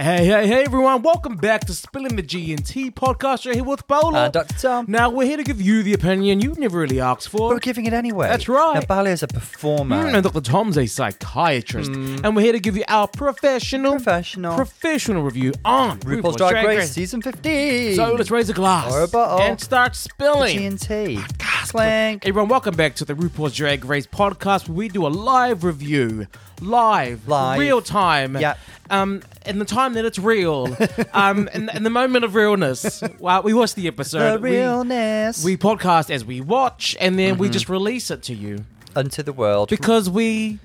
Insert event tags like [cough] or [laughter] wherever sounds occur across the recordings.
Hey, hey, hey, everyone. Welcome back to Spilling the G&T podcast. You're here with Paolo. And Dr. Tom. Now, we're here to give you the opinion you've never really asked for. We're giving it anyway. That's right. Now, Paolo is a performer. Mm, and Dr. Tom's a psychiatrist. And we're here to give you our professional, Professional. professional review on RuPaul's Drag Race Season 15. So let's raise a glass Or a bottle. and start spilling. G&T. Clank. Everyone, welcome back to the RuPaul's Drag Race podcast where we do a live review. Live. Live. Real time. Yep. Um, in the time that it's real. um, in, in the moment of realness. Well, we watch the episode. The we- realness. We, podcast as we watch and then Mm-hmm. we just release it to you. Unto the world. Because we,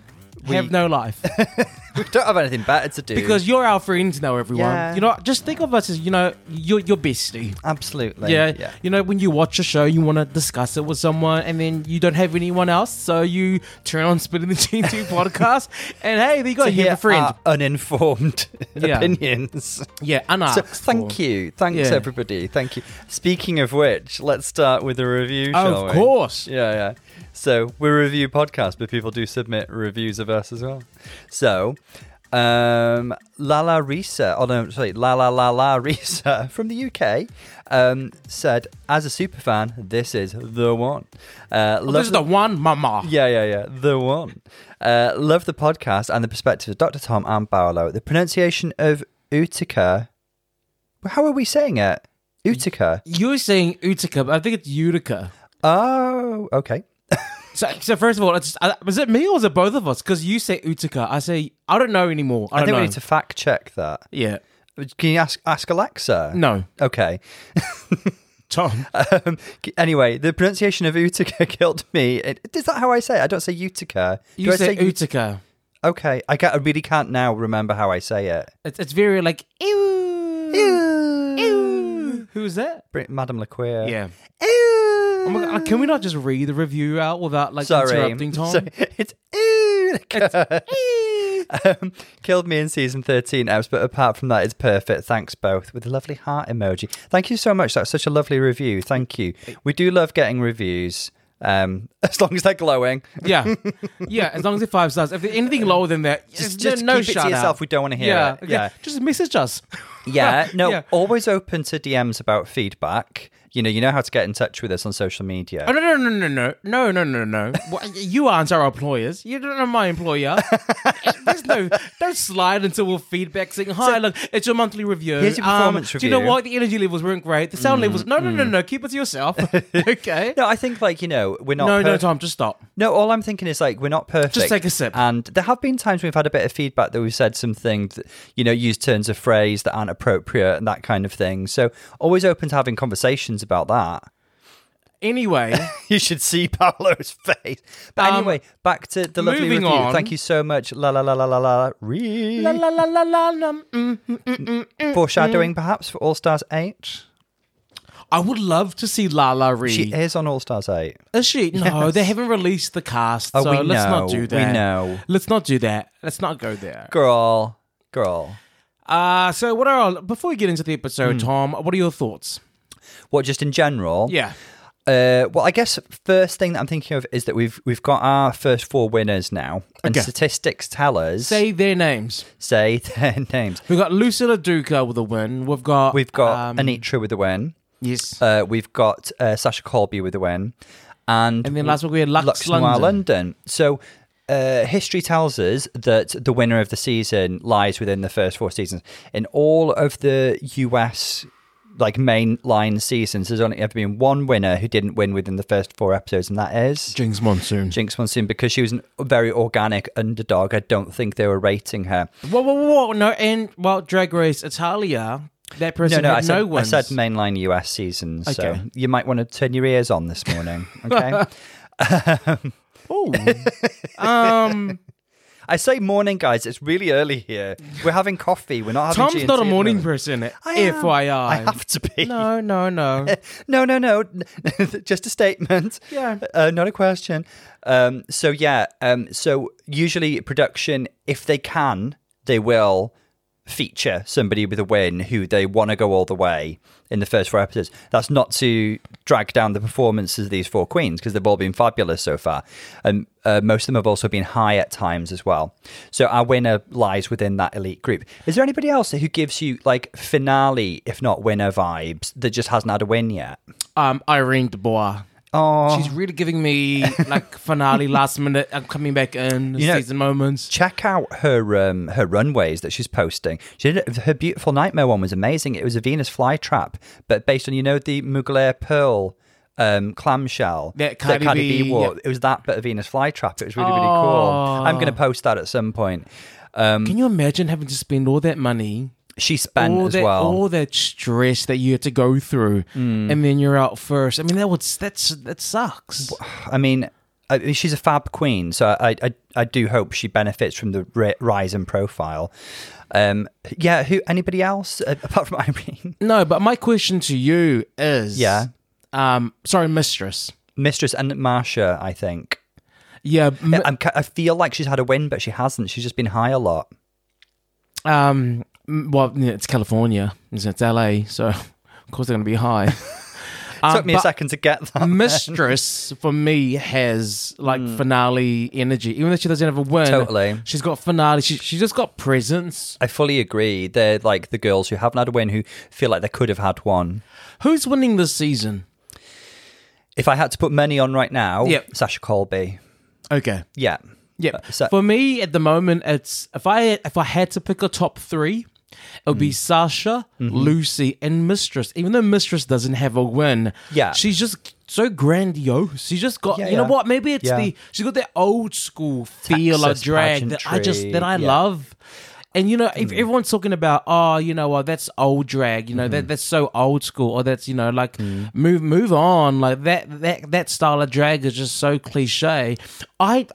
have no life. [laughs] we don't have anything better to do. because you're our friends now, everyone. Yeah. You know, just think of us as, you know, you're your bestie. Absolutely. Yeah. Yeah. You know, when you watch a show, you want to discuss it with someone, and then you don't have anyone else, so you turn on Spitting the G2 [laughs] podcast, and hey, there you go, To you have a friend. uninformed [laughs] Yeah. opinions. yeah, So unasked. thank for. you. Thanks, Yeah. everybody. Thank you. Speaking of which, let's start with a review, shall Of we? course. Yeah, yeah. So we're a review podcast, but people do submit reviews of us as well. So, um, Lala Risa, oh no, sorry, La La La La Risa [laughs] from the UK um, said, as a super fan, this is the one. Uh, Oh, this is the one, mama. yeah, yeah, yeah. The one. Uh, love the podcast and the perspective of Dr. Tom and Paolo. The pronunciation of Utica. How are we saying it? Utica. You're saying Utica, but I think it's Utica. Oh, okay. So, so first of all, it's, uh, was it me or was it both of us? Because you say Utica, I say I don't know anymore. I, I, don't think know. we need to fact check that. yeah, Can you ask ask Alexa? no, Okay. [laughs] Tom. [laughs] Um, anyway, the pronunciation of Utica [laughs] killed me. It, is that how I say it? I don't say Utica. Do You I say Utica. Okay. I, can't, I really can't now remember how I say it. It's it's very like ew, ew. Who's that? Br- Madame LaQueer. Yeah. Ew. Oh my god! Can we not just read the review out without like Sorry. interrupting Tom? Sorry. [laughs] It's ew. [laughs] um, killed me in season 13 Ebbs, but apart from that, it's perfect. Thanks both with a lovely heart emoji. Thank you so much. That's such a lovely review. Thank you. We do love getting reviews. Um, [laughs] as long as they're glowing, Yeah, yeah. As long as it's five stars. If there's anything lower than that, just, no, just no keep it shout to yourself. out. We don't want to hear yeah, it. okay. Yeah, Just message us. yeah. No, Yeah. always open to DMs about feedback. You know, you know how to get in touch with us on social media. Oh no no no no no no no no no! Well, you aren't our employers. You don't know my employer. [laughs] There's no don't slide until we're feedback saying hi. look, it's your monthly review. Here's your Um, performance Do you know review. Mm, what? The energy levels weren't great. The sound levels. No no no no. Keep it to yourself. [laughs] okay. No, I think like you know we're not. No no Tom, just stop. No, all I'm thinking is like we're not perfect. Just take a sip. And there have been times we've had a bit of feedback that we've said something that you know use turns of phrase that aren't appropriate and that kind of thing. So always open to having conversations about that. Anyway, [laughs] You should see Paolo's face. But Um, anyway, back to the lovely moving review. on. Thank you so much. La la la la la la. Re- la la la la la. la mm, mm, mm, mm, mm. Foreshadowing perhaps for All Stars Eight. I would love to see LaLa Ri. She is on All Stars Eight. Is she? No, they haven't released the cast, Oh, so we let's know. not do that. We know. Let's not do that. Let's not go there. Girl, girl. Uh so what are our, before we get into the episode, Hmm. Tom? What are your thoughts? What just in general? Yeah, Uh, well, I guess first thing that I'm thinking of is that we've we've got our first four winners now, and Okay. statistics tell us say their names. say [laughs] their names. We've got Loosey LaDuca with a win. We've got We've got um, Anetra with the win. Yes, Uh, we've got uh, Sasha Colby with the win, and and then last week we had Lux, Lux London. London. So. Uh, history tells us that the winner of the season lies within the first four seasons. In all of the US like main line seasons, there's only ever been one winner who didn't win within the first four episodes, and that is Jinkx Monsoon. Jinkx Monsoon because she was a very organic underdog. I don't think they were rating her. Whoa, whoa, whoa, whoa, no, and well, Drag Race Italia. That person No, no, I had said, no I said mainline US seasons. So you might want to turn your ears on this morning. Okay. Oh, [laughs] [laughs] um, I say morning, guys. It's really early here. We're having coffee. We're not having. Tom's G&T not a morning person. I am. FYI, I have to be. No, no, no. [laughs] no, no, no. [laughs] Just a statement. Yeah. [laughs] Uh, not a question. Um, so yeah. Um, so usually production, if they can, they will feature somebody with a win who they want to go all the way in the first four episodes. That's not to drag down the performances of these four queens because they've all been fabulous so far. And uh, most of them have also been high at times as well. So our winner lies within that elite group. Is there anybody else who gives you like finale, if not winner vibes, that just hasn't had a win yet? Um, Irene Dubois. Oh, She's really giving me like [laughs] finale, last minute. I'm coming back in You know- season moments. check out her um, her runways that she's posting. She did her beautiful nightmare one was amazing. It was a Venus flytrap, but based on you know the Mugler pearl um, clamshell That Cardi B, wore. yeah. It was that but a Venus flytrap. It was really really cool. I'm going to post that at some point. Um, Can you imagine having to spend all that money, she spent all as that, well. all that stress that you had to go through, Mm. and then you're out first? I mean, that would that's that sucks. I mean. I she's a fab queen, so I, I I do hope she benefits from the rise in profile. Um, yeah, who? Anybody else uh, apart from [laughs] Irene? No, but my question to you is, Yeah. um, sorry, mistress. Mistress and Marcia, I think. Yeah, m- I'm, I feel like she's had a win, but she hasn't. She's just been high a lot. um, Mm, well, yeah, it's California, it's, it's LA, so [laughs] of course they're going to be high. [laughs] Um, Took me a second to get that. Mistress for me has like hmm. finale energy, even though she doesn't have a win. Totally. she's got finale. She she just got presence. I fully agree. They're like the girls who haven't had a win who feel like they could have had one. Who's winning this season? If I had to put money on right now, Yep. Sasha Colby. Okay, Yeah. yeah. Uh, so- for me at the moment, it's if I if I had to pick a top three. It would be Hmm. Sasha, Mm-hmm. Loosey, and Mistress. Even though Mistress doesn't have a win, Yeah. she's just so grandiose. She's just got, Yeah, you know yeah. what? Maybe it's Yeah. the she's got that old school feel of Texas drag that I just that I love. And you know, if Mm. everyone's talking about, oh, you know what, that's old drag, you know, Mm-hmm. that that's so old school, or that's you know, like Mm. move move on, like that that that style of drag is just so cliche. I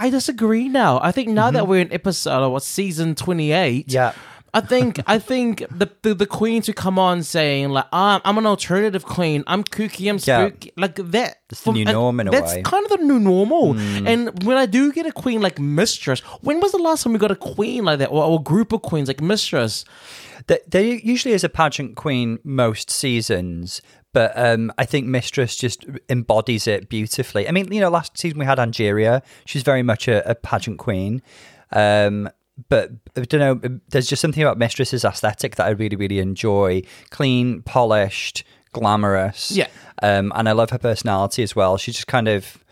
I, disagree now. I think now that we're in episode or what season twenty eight, Mm-hmm. Yeah. I think I think the, the the queens who come on saying like I'm I'm an alternative queen I'm kooky I'm Yeah. spooky like that It's the new norm in a that's way. Mm. kind of the new normal and when I do get a queen like mistress when was the last time we got a queen like that or, or a group of queens like mistress There, there usually is a pageant queen most seasons, but um, I think Mistress just embodies it beautifully. I mean, you know, last season we had Angeria. She's very much a, a pageant queen. Um, but I don't know, there's just something about Mistress's aesthetic that I really, really enjoy. Clean, polished, glamorous. Yeah. Um, and I love her personality as well. She just kind of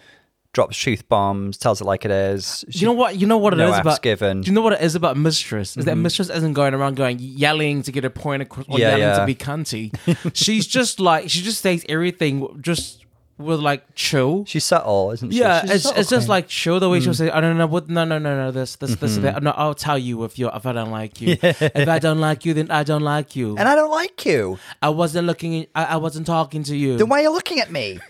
drops truth bombs, tells it like it is. She- you know what you know what it is no F's about given. do you know what it is about mistress is that mistress isn't going around going yelling to get a point across or Yeah, yelling yeah. to be cunty [laughs] she's just like she just says everything just with like chill She's subtle, isn't she? Yeah, She's a it's, subtle it's just queen. like show the way she'll mm. say, I don't know what, no, no, no, no, this, this, this, that. Mm-hmm. No, I'll tell you if you if I don't like you. [laughs] If I don't like you, then I don't like you. And I don't like you. I wasn't looking, I, I wasn't talking to you. Then why are you looking at me? [laughs]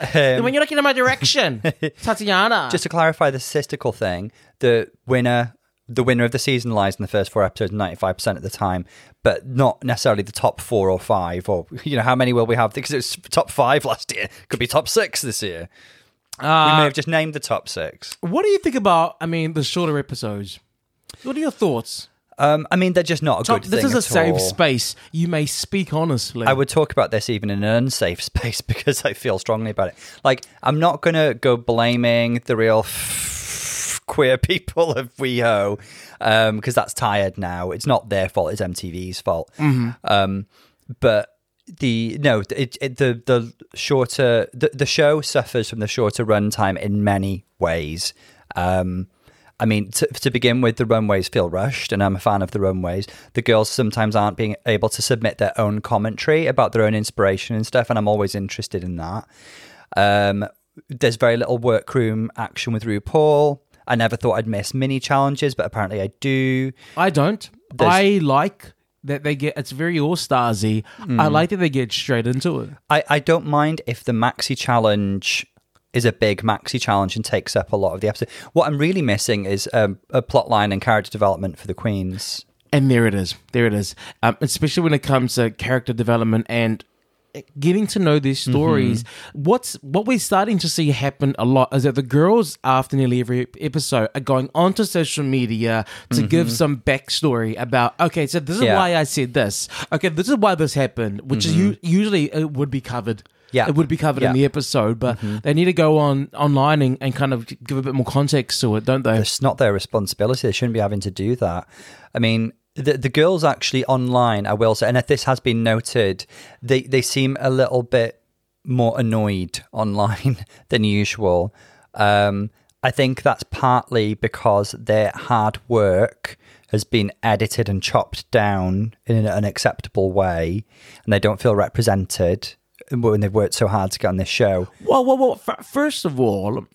Um, then when you're looking in my direction, [laughs] Tatiana. Just to clarify the statistical thing, the winner the winner of the season lies in the first four episodes 95% of the time, but not necessarily the top four or five, or, you know, how many will we have? Because it was top five last year. Could be top six this year. we may have just named the top six. what do you think about? I mean, the shorter episodes. What are your thoughts? Um, I mean, they're just not a good this is a safe all. space. You may speak honestly. I would talk about this even in an unsafe [laughs] space because I feel strongly about it. Like, I'm not going to go blaming the real queer people of WeHo because that's tired now. It's not their fault, it's MTV's fault. Um, but the no, it, it, the the shorter the, the show suffers from the shorter runtime in many ways. Um, I mean, to, to begin with, the runways feel rushed, and I'm a fan of the runways. The girls sometimes aren't being able to submit their own commentary about their own inspiration and stuff, and I'm always interested in that. Um, there's very little workroom action with RuPaul. I never thought I'd miss mini challenges, but apparently I do. I don't. There's- I like that they get. It's very all starsy. I Hmm. like that they get straight into it. I, I don't mind if the maxi challenge is a big maxi challenge and takes up a lot of the episode. What I'm really missing is um, a plot line and character development for the queens. And there it is. There it is. Um, especially when it comes to character development and getting to know these mm-hmm. stories. What's what we're starting to see happen a lot is that the girls, after nearly every episode, are going onto social media to mm-hmm. give some backstory about. Okay, so this is Yeah. why I said this. Okay, this is why this happened, which is mm-hmm. u- usually it would be covered. Yeah. it would be covered in the episode, but they need to go on online and, and kind of give a bit more context to it, don't they? It's not their responsibility. They shouldn't be having to do that. I mean, the the girls actually online, I will say, and if this has been noted, they they seem a little bit more annoyed [laughs] online than usual. Um, I think that's partly because their hard work has been edited and chopped down in an unacceptable way, and they don't feel represented when they've worked so hard to get on this show. Well, well, well. First of all,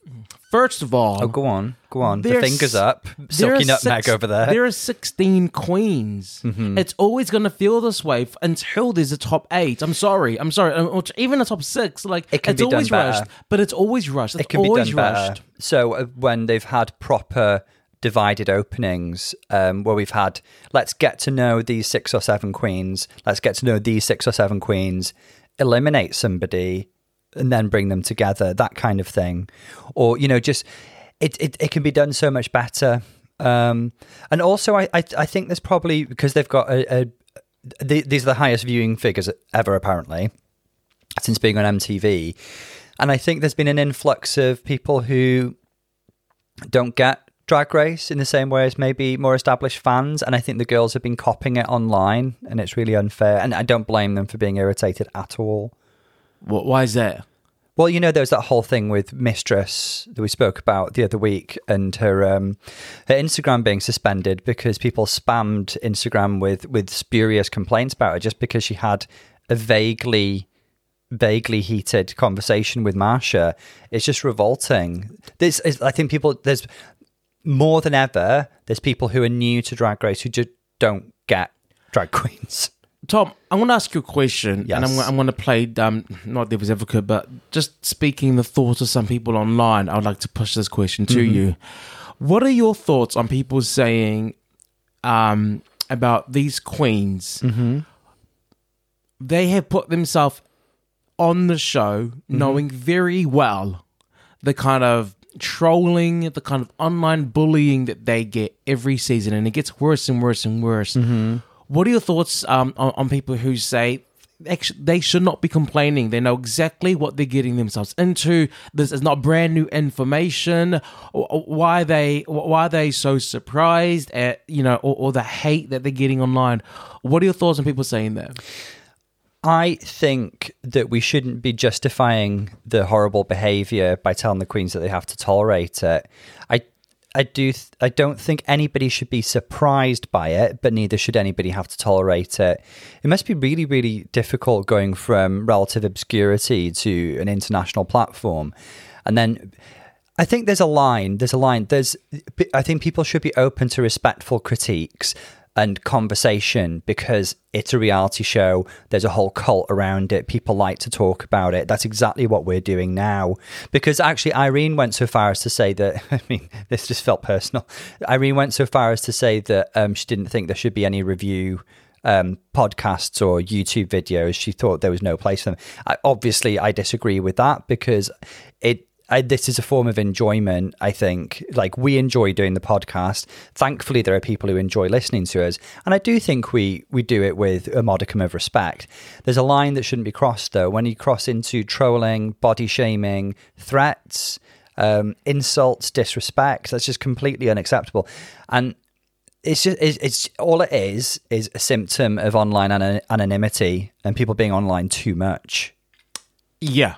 first of all, Oh, go on, go on. The fingers up, silky nutmeg six- over there. There are 16 queens. It's always going to feel this way f- until there's a top eight. I'm sorry. I'm sorry. Um, Even a top six. Like, It can it's be always rushed. But it's always rushed. It's it can be always done better. So uh, when they've had proper divided openings, um, where we've had let's get to know these six or seven queens, let's get to know these six or seven queens, eliminate somebody, and then bring them together, that kind of thing, or you know, just it it, it can be done so much better. Um, and also, I, I I think there's probably because they've got a, a the, these are the highest viewing figures ever apparently since being on MTV. And I think there's been an influx of people who don't get Drag Race in the same way as maybe more established fans. And I think the girls have been copying it online, and it's really unfair. And I don't blame them for being irritated at all. Wh- Why is that? Well, you know, there's that whole thing with Mistress that we spoke about the other week, and her um, her Instagram being suspended because people spammed Instagram with with spurious complaints about her just because she had a vaguely vaguely heated conversation with Marcia. It's just revolting. This is, I think, people there's more than ever. There's people who are new to Drag Race who just don't get drag queens. Tom, I'm going to ask you a question, Yes. and I'm, I'm going to play um, not Devil's Advocate, but just speaking the thoughts of some people online. I would like to push this question to you. What are your thoughts on people saying um, about these queens? They have put themselves on the show, knowing very well the kind of trolling, the kind of online bullying that they get every season, and it gets worse and worse and worse. What are your thoughts um, on, on people who say actually they should not be complaining? They know exactly what they're getting themselves into. This is not brand new information. Or, or why they why are they so surprised at you know or, or the hate that they're getting online? What are your thoughts on people saying that? I think that we shouldn't be justifying the horrible behavior by telling the queens that they have to tolerate it. I I do th- I don't think anybody should be surprised by it, but neither should anybody have to tolerate it. It must be really really difficult going from relative obscurity to an international platform. And then I think there's a line. There's a line. There's. I think people should be open to respectful critiques and conversation because it's a reality show. There's a whole cult around it. People like to talk about it. That's exactly what we're doing now. Because actually, Irene went so far as to say that. [laughs] I mean, this just felt personal. Irene went so far as to say that um, she didn't think there should be any review um, podcasts or YouTube videos. She thought there was no place for them. I, obviously, I disagree with that because it. I, this is a form of enjoyment. I think, like we enjoy doing the podcast. Thankfully, there are people who enjoy listening to us, and I do think we we do it with a modicum of respect. There's a line that shouldn't be crossed, though. When you cross into trolling, body shaming, threats, um, insults, disrespect, that's just completely unacceptable. And it's just it's, it's all it is is a symptom of online ana- anonymity and people being online too much Yeah,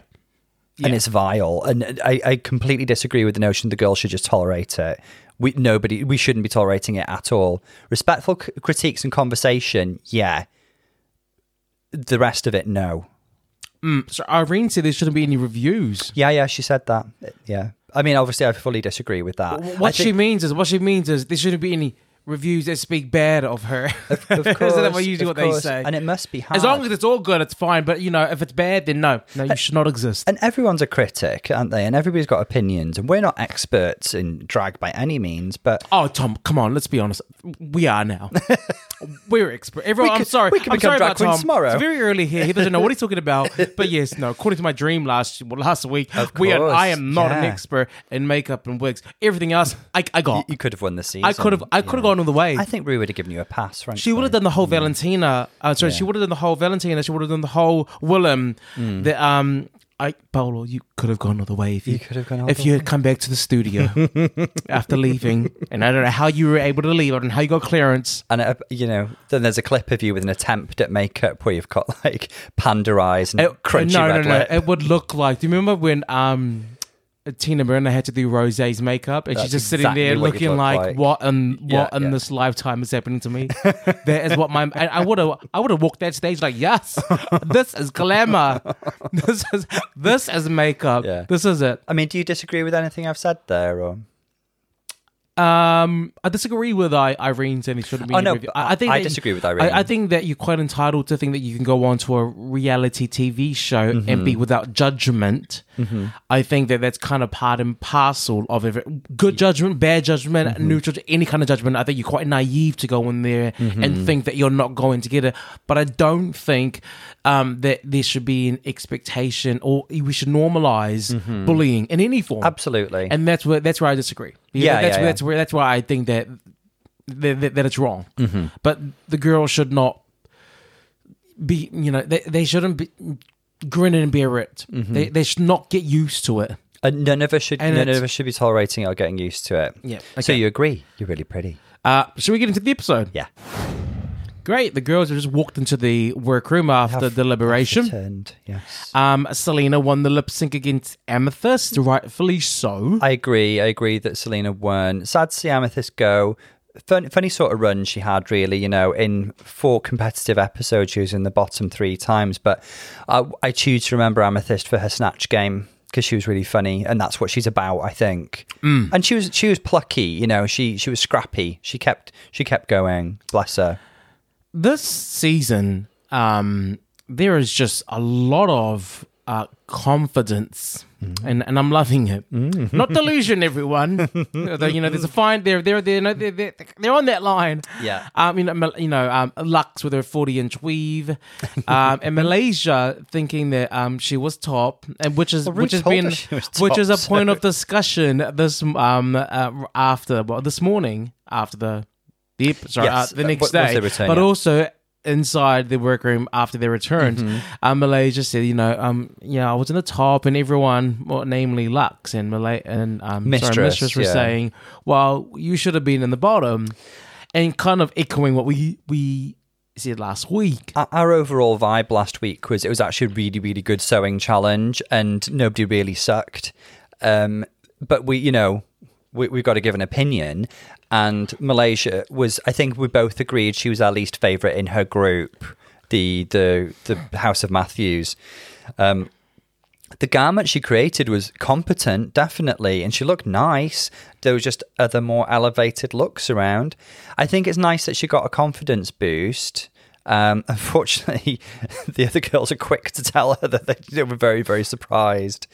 and it's vile. And I, I completely disagree with the notion the girls should just tolerate it. We nobody we shouldn't be tolerating it at all. Respectful c- critiques and conversation yeah. The rest of it no. Mm, so Irene said there shouldn't be any reviews. yeah yeah she said that. Yeah. I mean obviously i fully disagree with that. What she means is, what she means is, there shouldn't be any reviews that speak bad of her. of [laughs] that course, usually of what they say? and it must be hard. as long as it's all good, it's fine. But you know, if it's bad, then no, no, you should not exist. And everyone's a critic, aren't they? And everybody's got opinions. And we're not experts in drag by any means, but Oh, Tom, come on, let's be honest. We are now. [laughs] we we're expert. Everyone, I'm sorry. we could I'm become sorry drag about queens Tom. tomorrow. It's very early here. He doesn't know what he's talking about. [laughs] But yes, no. According to my dream last well, last week, we are, I am not an expert in makeup and wigs. Everything else, I, I got. You could have won the season. I could have. I could have gone all the way. I think Rue would have given you a pass, frankly. She would have done the whole Valentina. Uh, sorry, she would have done the whole Valentina. She would have done the whole Willam. Mm. The um, I Paolo, you could have gone all the way if you, You could have gone if you had come back to the studio [laughs] after leaving. And I don't know how you were able to leave. I don't know how you got clearance. And uh, you know, then there's a clip of you with an attempt at makeup where you've got like panda eyes and It- crunchy no, red no, no. lip. It would look like. Do you remember when um? Tina Burner had to do Rose's makeup, and That's she's just sitting exactly there looking look like, like. "What in Yeah, what in yeah. this lifetime is happening to me?" [laughs] that is what my I- I would have I would have walked that stage like, "Yes, this is glamour. This is this is makeup. Yeah. This is it." I mean, do you disagree with anything I've said there? Or Um, I disagree with I, Irene saying it shouldn't be. Oh, no, review. I- think I disagree with Irene. I, I think that you're quite entitled to think that you can go on to a reality TV show and Mm-hmm. be without judgment. I think that that's kind of part and parcel of. Good judgment, bad judgment, Mm-hmm. neutral, any kind of judgment. I think you're quite naive to go in there Mm-hmm. and think that you're not going to get it. But I don't think um, that there should be an expectation or we should normalize bullying in any form. Mm-hmm. absolutely. And that's where that's where I disagree. Yeah, that's yeah, where, yeah. that's where that's why I think that that, that, that it's wrong. Mm-hmm. But the girl should not be. You know, they they shouldn't be grin and bear it. Mm-hmm. They they should not get used to it. And none of us should And none of us should be tolerating or getting used to it. Yeah, So okay. you agree? You're really pretty. Uh, should we get into the episode? Yeah. Great. The girls have just walked into the workroom after deliberation. Returned. Yes. Um, Salina won the lip sync against Amethyst, rightfully so. I agree. I agree that Salina won. Sad to see Amethyst go. Fun, funny sort of run she had, really. You know, in four competitive episodes, she was in the bottom three times. But I, I choose to remember Amethyst for her snatch game because she was really funny, and that's what she's about, I think. Mm. And she was she was plucky. You know, she she was scrappy. She kept she kept going. Bless her. This season, um, there is just a lot of uh, confidence, and, and I'm loving it. Not [laughs] delusion, everyone. Although, you know, there's a fine. They're they're they're no, they're, they're, they're on that line. Yeah. Um, you know, you know, um, Lux with her 40 inch weave, [laughs] um, and Malaysia thinking that um she was top, and which is Well, which has been was which is a point so- of discussion this um uh, after well this morning after the the sorry Yes, uh, the uh, next day, return, but yeah. also inside the workroom after they returned. Mm-hmm. Um, Malaysia said, you know, um, yeah, I was in the top, and everyone, well, namely Lux and Malay and um, Mistress, sorry, Mistress, were yeah. saying, well, you should have been in the bottom, and kind of echoing what we we said last week. Our- Our overall vibe last week was it was actually a really, really good sewing challenge, and nobody really sucked. Um, but we, you know, we, we've got to give an opinion. And Malaysia was, I think, we both agreed she was our least favorite in her group, the the the House of Matthews. Um, the garment she created was competent, definitely, and she looked nice. There was just other more elevated looks around. I think it's nice that she got a confidence boost. Um, [laughs] unfortunately, [laughs] the other girls are quick to tell her that they, they were very, very surprised.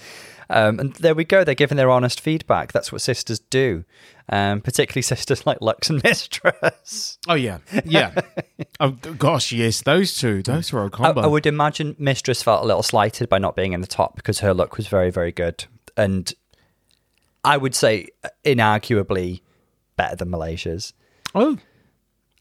Um, and there we go. They're giving their honest feedback. That's what sisters do, um, particularly [laughs] sisters like Lux and Mistress. Oh yeah, yeah. oh [laughs] gosh, yes, those two, those were a I, combo. I would imagine Mistress felt a little slighted by not being in the top because her look was very, very good. And I would say, uh, inarguably, better than Malaysia's. oh,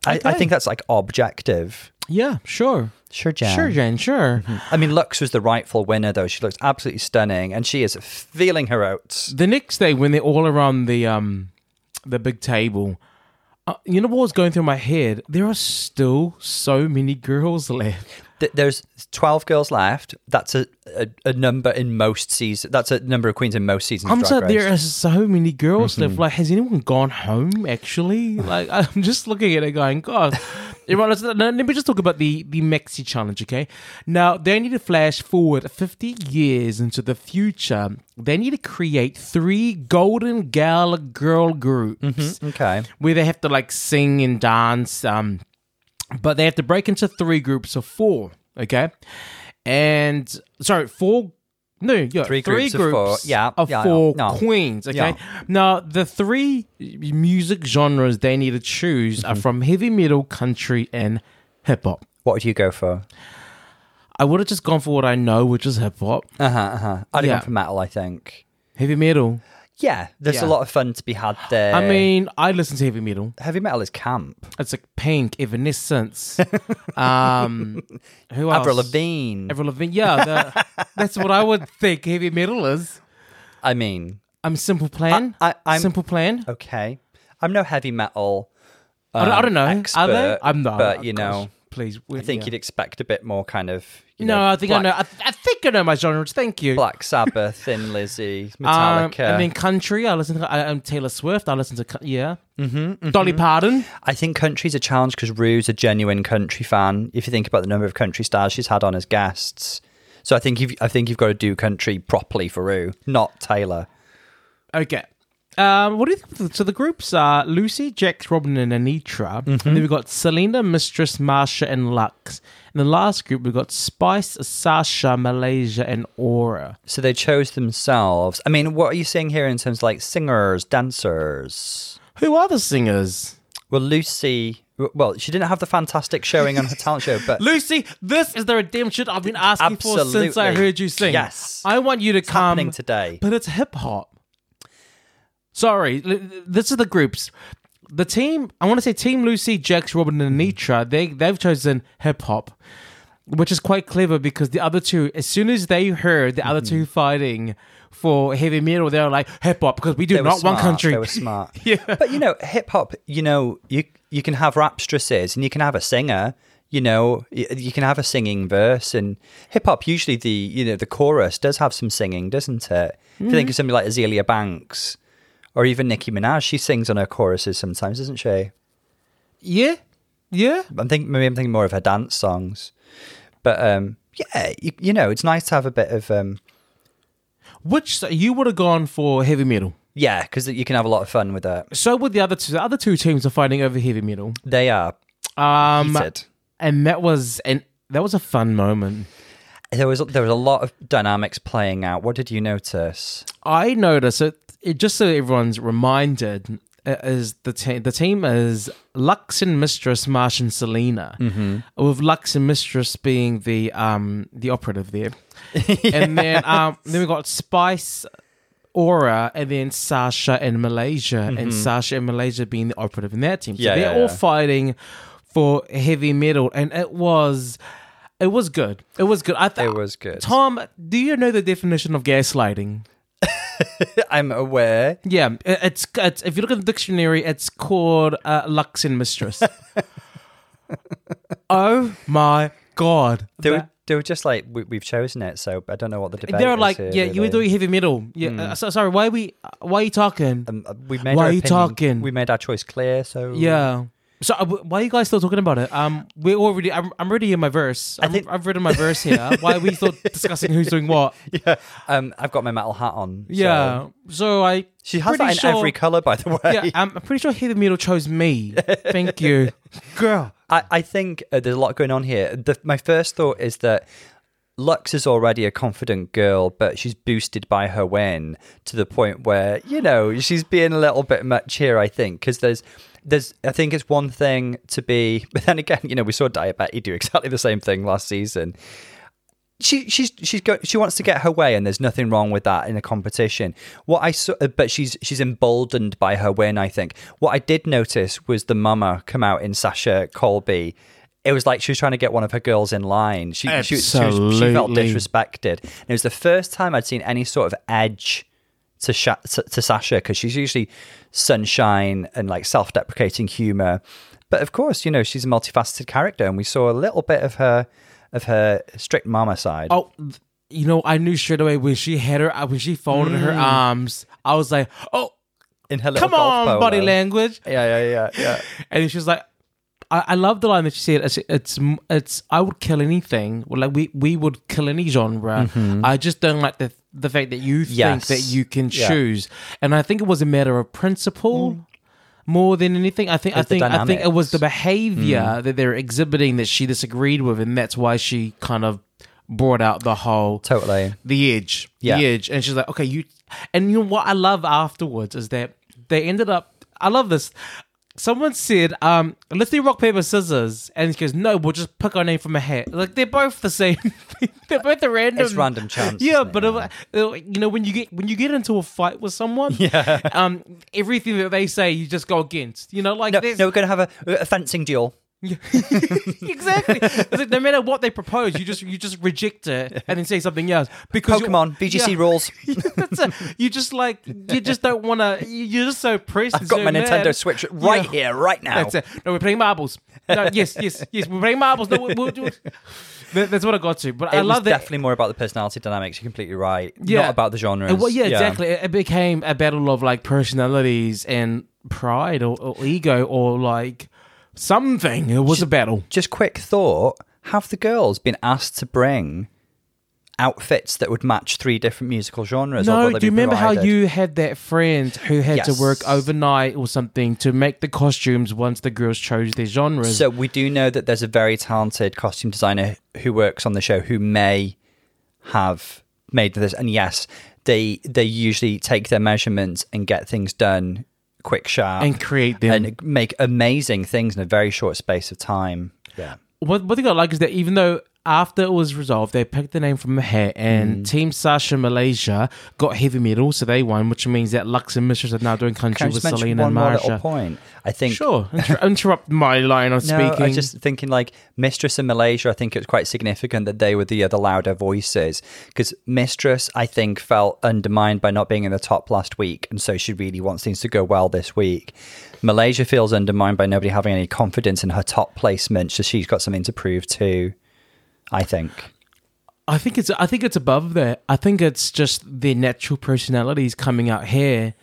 I, I think that's like objective. Yeah, sure, Sure, Jan. sure, Jen, sure. I mean, Lux was the rightful winner, though. She looks absolutely stunning, and she is feeling her oats. The next day, when they're all around the um the big table, uh, you know what was going through my head? There are still so many girls left. Th- There's 12 girls left. That's a, a, a number in most seasons. That's a number of queens in most seasons. I'm Drag so there are so many girls Mm-hmm. left. Like, has anyone gone home? Actually, [laughs] like, I'm just looking at it, going, God. Everyone, let's, let let me just talk about the the maxi challenge, okay? Now they need to flash forward 50 years into the future. They need to create three Golden Gal girl groups Okay. where they have to like sing and dance. Um, but they have to break into three groups of four. Okay, and sorry, four. No, yeah, Three three, groups of four. Yeah, of yeah, four no. queens. Okay, Yeah. now the three music genres they need to choose Mm-hmm. are from heavy metal, country, and hip hop. What would you go for? I would have just gone for what I know, which is hip hop. Uh huh. Uh huh. I'd have Yeah. gone for metal. I think. Heavy metal. Yeah, there's Yeah. a lot of fun to be had there. I mean, I listen to heavy metal. heavy metal is camp. It's like Pink, Evanescence. [laughs] um, who else? Avril Lavigne. Avril Lavigne. Yeah, the, [laughs] that's what I would think heavy metal is. I mean, I'm Simple Plan. I- I'm- Simple Plan. okay. I'm no heavy metal. I, don't, I um, don't know. Expert, Are they? I'm not. But you know, please. I think you'd expect a bit more kind of. You No, know, I think Black, I know. I, th- I think I know my genres. Thank you. Black Sabbath, Thin Lizzy, [laughs] Um, Metallica. and then country. I listen to I, am Taylor Swift. I listen to yeah. Mm-hmm, Dolly Parton. I think country's a challenge because Rue's a genuine country fan. If you think about the number of country stars she's had on as guests, so I think you've, I think you've got to do country properly for Rue, not Taylor. Okay. Um, what do you think? So the groups are Loosey, Jax, Robin, and Anetra. And then we've got Salina, Mistress, Marcia, and Lux. And the last group, we've got Spice, Sasha, Malaysia, and Aura. So they chose themselves. I mean, what are you saying here in terms of like singers, dancers? Who are the singers? Well, Loosey. Well, she didn't have the fantastic showing on her talent show, but [laughs] Loosey, this is the redemption I've been asking for since I heard you sing. Yes. I want you to come. today. But it's hip hop. Sorry, this is the groups. The team, I want to say Team Loosey, Jax, Robin, and Anetra, they, they've chosen hip hop, which is quite clever because the other two, as soon as they heard the other Mm-hmm. two fighting for heavy metal, they were like, hip hop, because we do They not smart. one country. They were smart. [laughs] Yeah. But you know, hip hop. You know, you you can have rapstresses and you can have a singer. You know, you can have a singing verse and hip hop. Usually, the you know the chorus does have some singing, doesn't it? If you Mm-hmm. think of somebody like Azealia Banks or even Nicki Minaj, she sings on her choruses sometimes, doesn't she? yeah, yeah. I'm thinking maybe I'm thinking more of her dance songs. But um, yeah, you, you know, it's nice to have a bit of um, Which you would have gone for heavy metal. yeah, because you can have a lot of fun with that. So would the other two. The other two teams are fighting over heavy metal. They are Um, heated. and that was and that was a fun moment. There was there was a lot of dynamics playing out. What did you notice? I noticed it, it just so everyone's reminded uh, is the team the team is Lux and Mistress Marsh and Salina with Lux and Mistress being the um the operative there [laughs] and then um then we got Spice Aura and then Sasha and Malaysia and Sasha and Malaysia being the operative in that team so Yeah, they're yeah, all yeah. fighting for heavy metal and it was it was good it was good I thought It was good. Tom, do you know the definition of gaslighting? [laughs] I'm aware. Yeah, it's, it's if you look at the dictionary, it's called uh, Lux and Mistress. [laughs] oh my god! They were, they were just like we, we've chosen it, so I don't know what the debate. they're like, yeah, you were doing heavy metal. Yeah, uh, so, sorry. Why are we? Why are you talking? Um, uh, we made Why our are you opinion- talking? We made our choice clear. So yeah. So uh, why are you guys still talking about it? Um, we're already. I'm, I'm already in my verse. I'm, think- I've written my verse here. [laughs] Why are we still discussing who's doing what? [laughs] yeah. Um, I've got my metal hat on. Yeah. So I. she has that in sure- every color, by the way. Yeah, I'm pretty sure heavy metal chose me. [laughs] Thank you, girl. I, I think uh, there's a lot going on here. The, my first thought is that Lux is already a confident girl, but she's boosted by her win to the point where you know she's being a little bit much here. I think because there's there's I think it's one thing to be, [laughs] but then again, you know, we saw Daya Betty do exactly the same thing last season. She she's she's go, she wants to get her way, and there's nothing wrong with that in a competition. What I saw, uh, but she's she's emboldened by her win. I think what I did notice was the mama come out in Sasha Colby. It was like she was trying to get one of her girls in line. She she, she, was, she felt disrespected. And it was the first time I'd seen any sort of edge to Sha- to, Sasha because she's usually sunshine and like self-deprecating humor. But of course, you know she's a multifaceted character, and we saw a little bit of her of her strict mama side. Oh, you know, I knew straight away when she had her when she folded her mm. arms. I was like, "Oh, in her little come on, body language." Yeah, yeah, yeah, yeah. [laughs] And she was like, "I, I love the line that she said. It's, it's, it's I would kill anything. Well, like we, we would kill any genre. Mm-hmm. I just don't like the the fact that you think Yes. that you can Yeah. choose. And I think it was a matter of principle." Mm. More than anything, I think I It's the think I think it was the dynamics. behavior mm. that they're exhibiting that she disagreed with, and that's why she kind of brought out the whole Totally. the edge, Yeah. the edge, and she's like, okay, you, and you know what I love afterwards is that they ended up. I love this. Someone said, um, let's do rock, paper, scissors. And he goes, no, we'll just pick our name from a hat. Like, they're both the same. [laughs] they're both the random. It's random chance. Yeah, it? but uh, uh, you know when you get when you get into a fight with someone, [laughs] Yeah. um, everything that they say you just go against. You know, like No, no we're going to have a, a fencing duel. [laughs] exactly. It's like no matter what they propose, you just you just reject it and then say something else because Pokemon, VGC Yeah. rules. [laughs] That's it. You just like you just don't want to. You're just so pressed. I've got my Nintendo Switch right Yeah. here, right now. That's it. No, we're playing marbles. No, yes, yes, yes. We're playing marbles. No, we'll, we'll do it. That's what I got to. But It I love that. definitely more about the personality dynamics. You're completely right. Yeah. Not about the genres. Uh, Well, yeah, exactly. It, it became a battle of like personalities and pride or, or ego or like something. It was a battle. Just quick thought: Have the girls been asked to bring outfits that would match three different musical genres? No, do you be remember how you had that friend who had to work overnight or something to make the costumes once the girls chose their genres? So we do know that there's a very talented costume designer who works on the show who may have made this. And yes, they they usually take their measurements and get things done quick, sharp, and create them. and make amazing things in a very short space of time. Yeah. what what they got like is that even though after it was resolved, they picked the name from a hat, and Mm. Team Sasha Malaysia got heavy metal, so they won, which means that Lux and Mistress are now doing country with Salina and Marcia. point? I think Sure, Inter- [laughs] interrupt my line of No, speaking. I was just thinking like Mistress and Malaysia. I think it was quite significant that they were the other louder voices because Mistress, I think, felt undermined by not being in the top last week, and so she really wants things to go well this week. Malaysia feels undermined by nobody having any confidence in her top placement, so she's got something to prove too. I think. I think it's I think it's above that. I think it's just their natural personalities coming out here.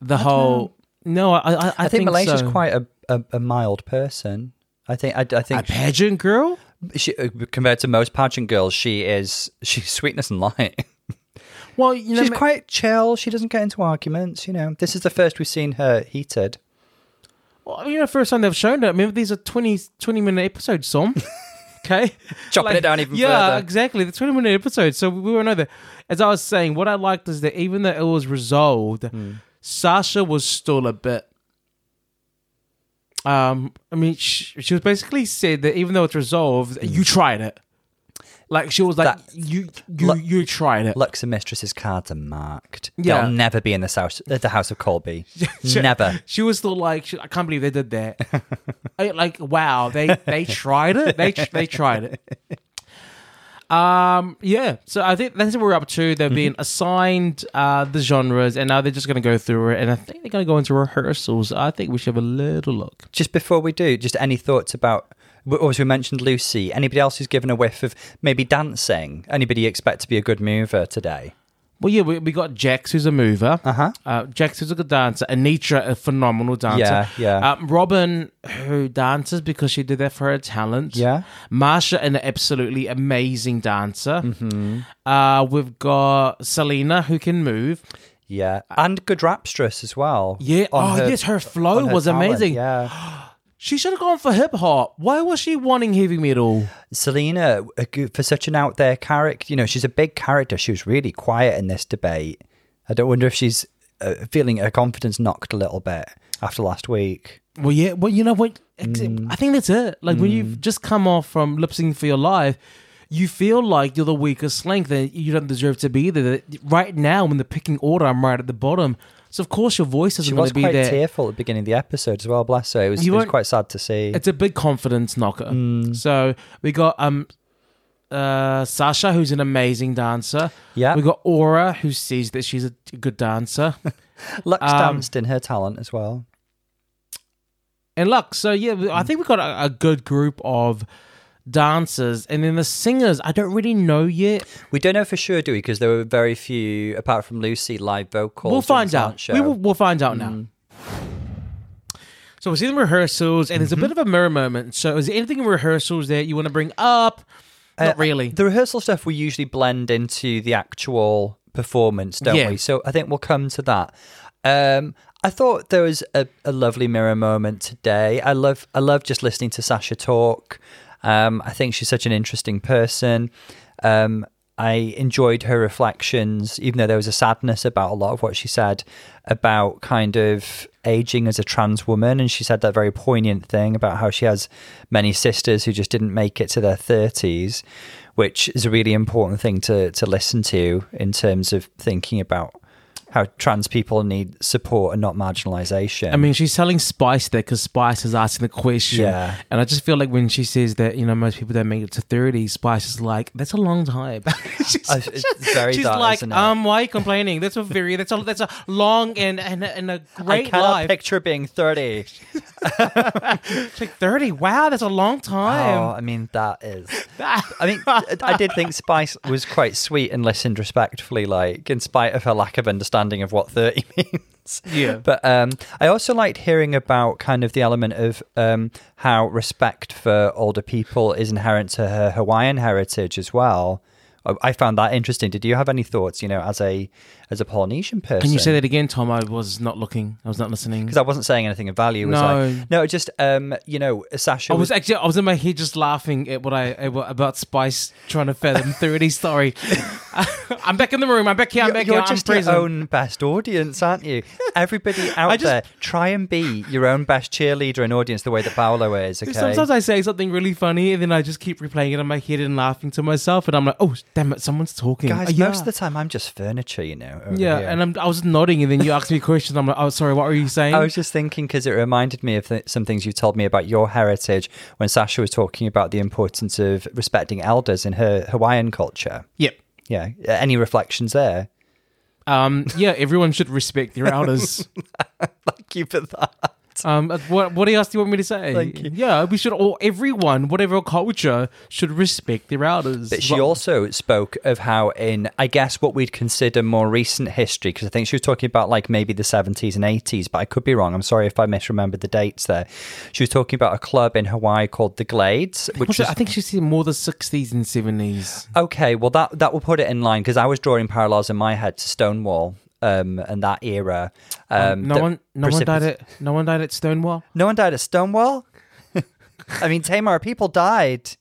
The whole no, I I, I, I, think, Malaysia's so. quite a, a, a mild person. I think. I, I a think a pageant girl. she, uh, compared to most pageant girls, she is she's sweetness and light. [laughs] Well, you know, She's ma- quite chill. She doesn't get into arguments. You know, this is the first we've seen her heated. well, you know, first time they've shown it. Remember, these are 20, 20 minute episodes, Som. [laughs] okay, [laughs] Chopping it down even yeah, further. exactly. The twenty minute episode. So we were know that. As I was saying, what I liked is that even though it was resolved, Hmm. Sasha was still a bit. Um, I mean, she, she was basically said that even though it's resolved, you tried it. Like she was like. That- you you Look- you tried it. Lux and Mistress's cards are marked. Yeah. They'll never be in this house, the House of Colby. [laughs] She- never. She was still like, I can't believe they did that. [laughs] I, like, wow, they they tried it. They they tried it. Um, yeah. So I think that's what we're up to. They've been assigned uh the genres, and now they're just going to go through it. And I think they're going to go into rehearsals. I think we should have a little look. Just before we do, just any thoughts about? Obviously, we mentioned Loosey. Anybody else who's given a whiff of maybe dancing? Anybody expect to be a good mover today? Well, yeah, we, we got Jax, who's a mover. Uh-huh. Uh, Jax, who's a good dancer. Anetra, a phenomenal dancer. Yeah, yeah. Um, Robin, who dances because she did that for her talent. Yeah. Marcia, an absolutely amazing dancer. Mm-hmm. Uh, we've got Salina, who can move. Yeah, and good rapstress as well. Yeah. oh, her- yes, her flow her was talent, amazing. Yeah, [gasps] She should have gone for hip hop. Why was she wanting heavy metal? Salina, for such an out there character, you know, she's a big character. She was really quiet in this debate. I don't wonder if she's uh, feeling her confidence knocked a little bit after last week. Well, yeah. Well, you know what? Mm. I think that's it. Like when you've just come off from lip syncing for your life, you feel like you're the weakest link. That you don't deserve to be there. Right now, in the picking order, I'm right at the bottom. So of course your voice isn't going to be quite there. tearful at the beginning of the episode as well. Bless her. It was, You it was quite sad to see. It's a big confidence knocker. So we got um uh Sasha, who's an amazing dancer. Yeah. We got Aura, who sees that she's a good dancer. [laughs] Lux um, danced in her talent as well. and Lux. So yeah, I think we've got a, a good group of dancers. And then the singers, I don't really know yet. We don't know for sure, do we? Because there were very few, apart from Loosey, live vocals. we'll find out. Show. We will, we'll find out now. So we're seeing rehearsals, and it's a bit of a mirror moment. So, is there anything in rehearsals that you want to bring up? Not Uh, really. The rehearsal stuff we usually blend into the actual performance, don't Yeah. we? So I think we'll come to that. Um, I thought there was a, a lovely mirror moment today. I love I love just listening to Sasha talk. Um, I think she's such an interesting person. Um, I enjoyed her reflections, even though there was a sadness about a lot of what she said about kind of aging as a trans woman. And she said that very poignant thing about how she has many sisters who just didn't make it to their 30s, which is a really important thing to, to listen to in terms of thinking about how trans people need support and not marginalization. I mean, she's telling Spice there because Spice is asking the question. Yeah. And I just feel like when she says that, you know, most people don't make it to 30, Spice is like, that's a long time. [laughs] she's Uh, it's very she's that, like, um, why are you complaining? That's a very, that's a, that's a long and, and, and a great I cannot life. picture being 30. [laughs] She's like, 30? Wow, that's a long time. Oh, time. I mean, that is. [laughs] I mean, I did think Spice was quite sweet and listened respectfully, like, in spite of her lack of understanding of what 30 [laughs] means. Yeah. But um, I also liked hearing about kind of the element of um, how respect for older people is inherent to her Hawaiian heritage as well. I- I found that interesting. Did you have any thoughts, you know, as a as a Polynesian person? Can you say that again, Tom? I was not looking. I was not listening. Because I wasn't saying anything of value. Was No. I? No, just um, you know, Sasha. I was actually I was in my head just laughing at what I at what- about Spice trying to fathom thirty. Sorry, [laughs] [laughs] I'm back in the room. I'm back here. I'm back You're here. I'm just your present. own best audience, aren't you? [laughs] Everybody out just- there, try and be your own best cheerleader and audience the way that Paolo is. Okay. Sometimes I say something really funny and then I just keep replaying it in my head and laughing to myself, and I'm like, oh damn it, someone's talking. Guys, Oh, yeah. most of the time I'm just furniture, you know. Over yeah, here. and I'm, I was nodding, and then you asked me a question. I'm like, oh, sorry, what were you saying? I was just thinking because it reminded me of th- some things you told me about your heritage when Sasha was talking about the importance of respecting elders in her Hawaiian culture. yep. Yeah. Any reflections there? Um, yeah, everyone should respect their elders. [laughs] Thank you for that. Um, what what else do you want me to say? Thank you. Yeah, we should all, everyone, whatever culture, should respect their elders. But she also spoke of how, in I guess what we'd consider more recent history, because I think she was talking about like maybe the 70s and 80s, but I could be wrong. I'm sorry if I misremembered the dates there. She was talking about a club in Hawaii called the Glades, which was it? I think she said more the 60s and 70s. okay. Well, that that will put it in line because I was drawing parallels in my head to Stonewall. Um, and that era. Um, no that one, no one died at, no one died at Stonewall. No one died at Stonewall. [laughs] I mean, Tamar, people died.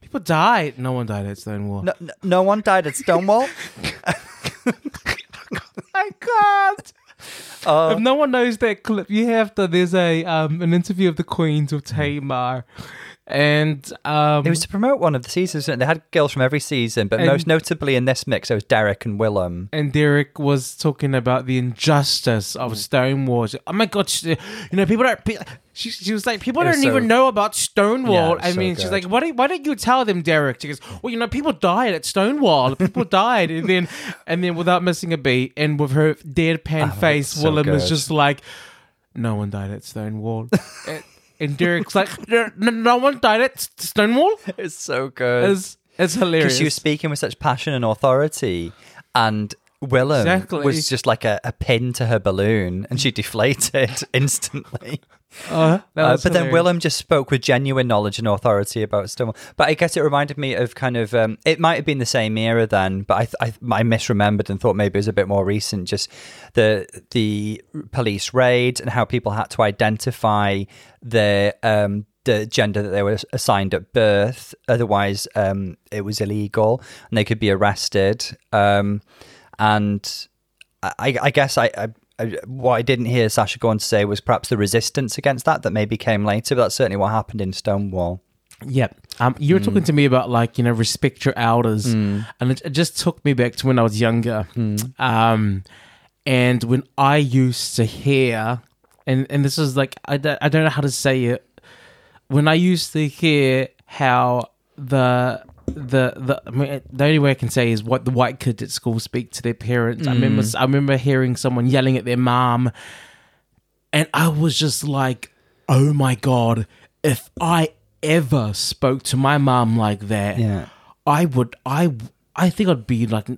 People died. No one died at Stonewall. No, no, no one died at Stonewall. [laughs] I can't. Oh. if no one knows that clip, you have to. There's a um an interview of the Queens with Tamar, and um It was to promote one of the seasons. and They had girls from every season, but most notably in this mix, it was Derrick and Willam. and Derrick was talking about the injustice Mm. of Stonewall. Oh my god, she, you know people don't. She, she was like, people don't so- even know about Stonewall. Yeah, it I so mean, she's like, why don't why don't you tell them, Derrick? She goes, well, you know, people died at Stonewall. [laughs] People died, and then and then without missing a beat, and with her deadpan Oh, face, so Willam is just like, no one died at Stonewall. [laughs] and, and Derrick's like, [laughs] no, one died at Stonewall. It's so good. It's it's hilarious. Because she was speaking with such passion and authority, and Willam Exactly. was just like a, a pin to her balloon, and she deflated [laughs] instantly. Uh, [laughs] that Uh, was but then. Willam just spoke with genuine knowledge and authority about Stonewall. But I guess it reminded me of kind of um, it might have been the same era then, but I, I I misremembered and thought maybe it was a bit more recent. Just the the police raids and how people had to identify the um, the gender that they were assigned at birth. Otherwise, um, it was illegal and they could be arrested. Um, and I, I guess I, I, I what I didn't hear Sasha go on to say was perhaps the resistance against that that maybe came later, but that's certainly what happened in Stonewall. Yeah. Um, you were Hmm. talking to me about like you know respect your elders, and it, it just took me back to when I was younger, Hmm. um, and when I used to hear, and and this is like I, don't- I don't know how to say it, when I used to hear how the the the I mean, the only way I can say is what the white kids at school speak to their parents. I mm. remember I remember hearing someone yelling at their mom, and I was just like, oh my god, if I ever spoke to my mom like that, Yeah. I would I I think I'd be like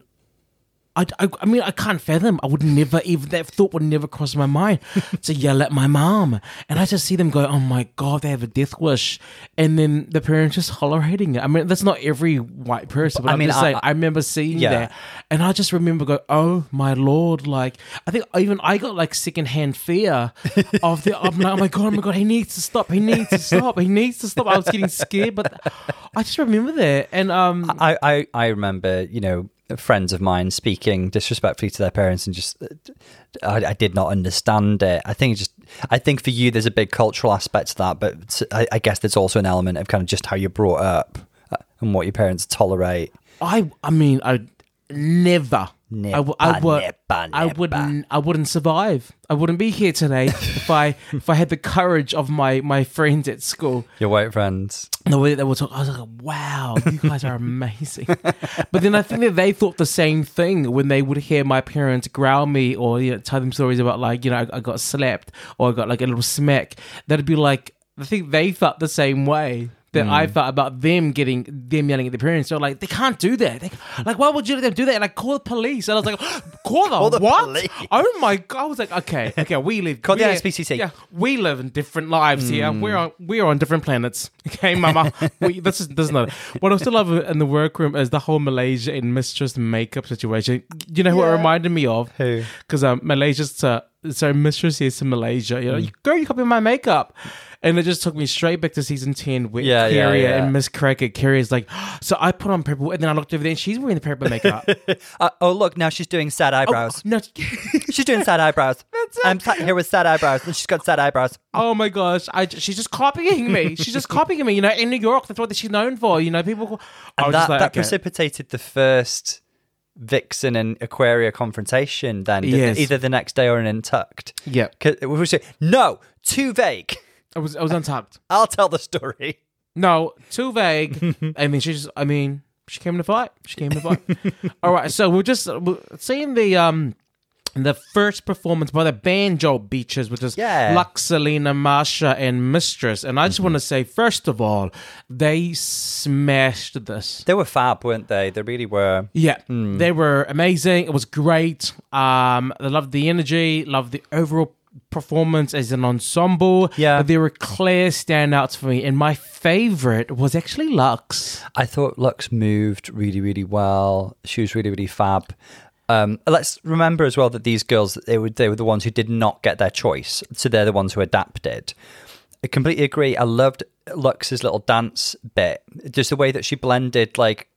I, I, I mean, I can't fathom. I would never even that thought would never cross my mind to yell at my mom, and I just see them go, "Oh my god, they have a death wish," and then the parents just tolerating it. I mean, that's not every white person, but I I am mean, just I- saying, I, remember seeing Yeah. that, and I just remember go, "Oh my lord!" Like I think even I got like secondhand fear of the. I'm like, "Oh my god, oh my god, he needs to stop! He needs to stop! He needs to stop!" I was getting scared, but I just remember that, and um, I, I, I remember, you know, friends of mine speaking disrespectfully to their parents and just, I, I did not understand it. I think just, I think for you, there's a big cultural aspect to that, but I, I guess there's also an element of kind of just how you're brought up uh, and what your parents tolerate. I I mean I never I, w- I never, I wouldn't I wouldn't survive. I wouldn't be here today [laughs] if I if I had the courage of my my friends at school. Your white friends. The way that they were talking, I was like, "Wow, you guys are amazing." [laughs] but then I think that they thought the same thing when they would hear my parents growl me or you know, tell them stories about like you know I, I got slapped or I got like a little smack. That'd be like I think they felt the same way that I hmm. felt about them getting them yelling at their parents. They're like, they can't do that. They, like, why would you let them do that? And like, call the police. And I was like, [gasps] call the, the what? police. Oh my god! I was like, okay, okay, we live. Call the SPCC. Yeah, we live in different lives here. Hmm. We're on we're on different planets. [laughs] Okay, Mama. we, this is this is not. What I still love in the workroom is the whole Malaysia and mistress makeup situation. You know who it reminded me of? Who? Because um, Malaysia's to so mistress is to Malaysia. You know, you girl, you copy my makeup. And it just took me straight back to season 10 with Yeah, yeah, Carrie yeah. and Miz Cracker. Carrie's like, [gasps] so I put on purple, and then I looked over there and she's wearing the purple makeup. [laughs] Uh, oh, look, now she's doing sad eyebrows. no, She's doing sad eyebrows. [laughs] I'm sat here with sad eyebrows, and she's got sad eyebrows. Oh my gosh, I, she's just copying me. She's just copying me. You know, in New York, that's what she's known for. You know, people. I And that, like, that okay. precipitated the first Vixen and Aquaria confrontation then. Yes. either the next day or in Untucked. Yeah, 'Cause we were saying, no, too vague. I was I was untucked. [laughs] I'll tell the story. No, too vague. [laughs] I mean, she just. I mean, she came to fight. She came to fight. [laughs] All right, so we're just we're seeing the um. The first performance by the Banjo Bitches, which is Yeah. Mm-hmm. Luxx, Salina, Marcia, and Mistress. And I just want to say, first of all, they smashed this. They were fab, weren't they? They really were. Yeah, Hmm. they were amazing. It was great. Um, I loved the energy, loved the overall performance as an ensemble. Yeah. but there were clear standouts for me, and my favorite was actually Luxx. I thought Luxx moved really, really well. She was really, really fab. Um, let's remember as well that these girls they were they were the ones who did not get their choice, so they're the ones who adapted. I completely agree. I loved Luxx's little dance bit, just the way that she blended like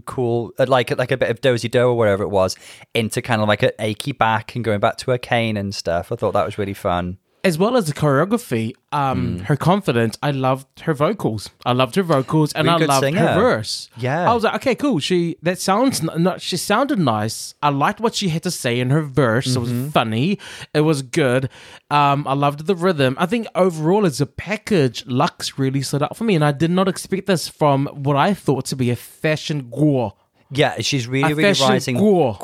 cool, uh, like like a bit of dozy do or whatever it was, into kind of like an achy back and going back to her cane and stuff. I thought that was really fun. As well as the choreography, um, Hmm. her confidence. I loved her vocals. I loved her vocals, and Really I loved singer. her verse. Yeah. I was like, okay, cool. She that sounds not. She sounded nice. I liked what she had to say in her verse. It Mm-hmm. was funny. It was good. Um, I loved the rhythm. I think overall, as a package, Luxx really stood out for me, and I did not expect this from what I thought to be a fashion gore. Yeah, she's really, really rising. Girl.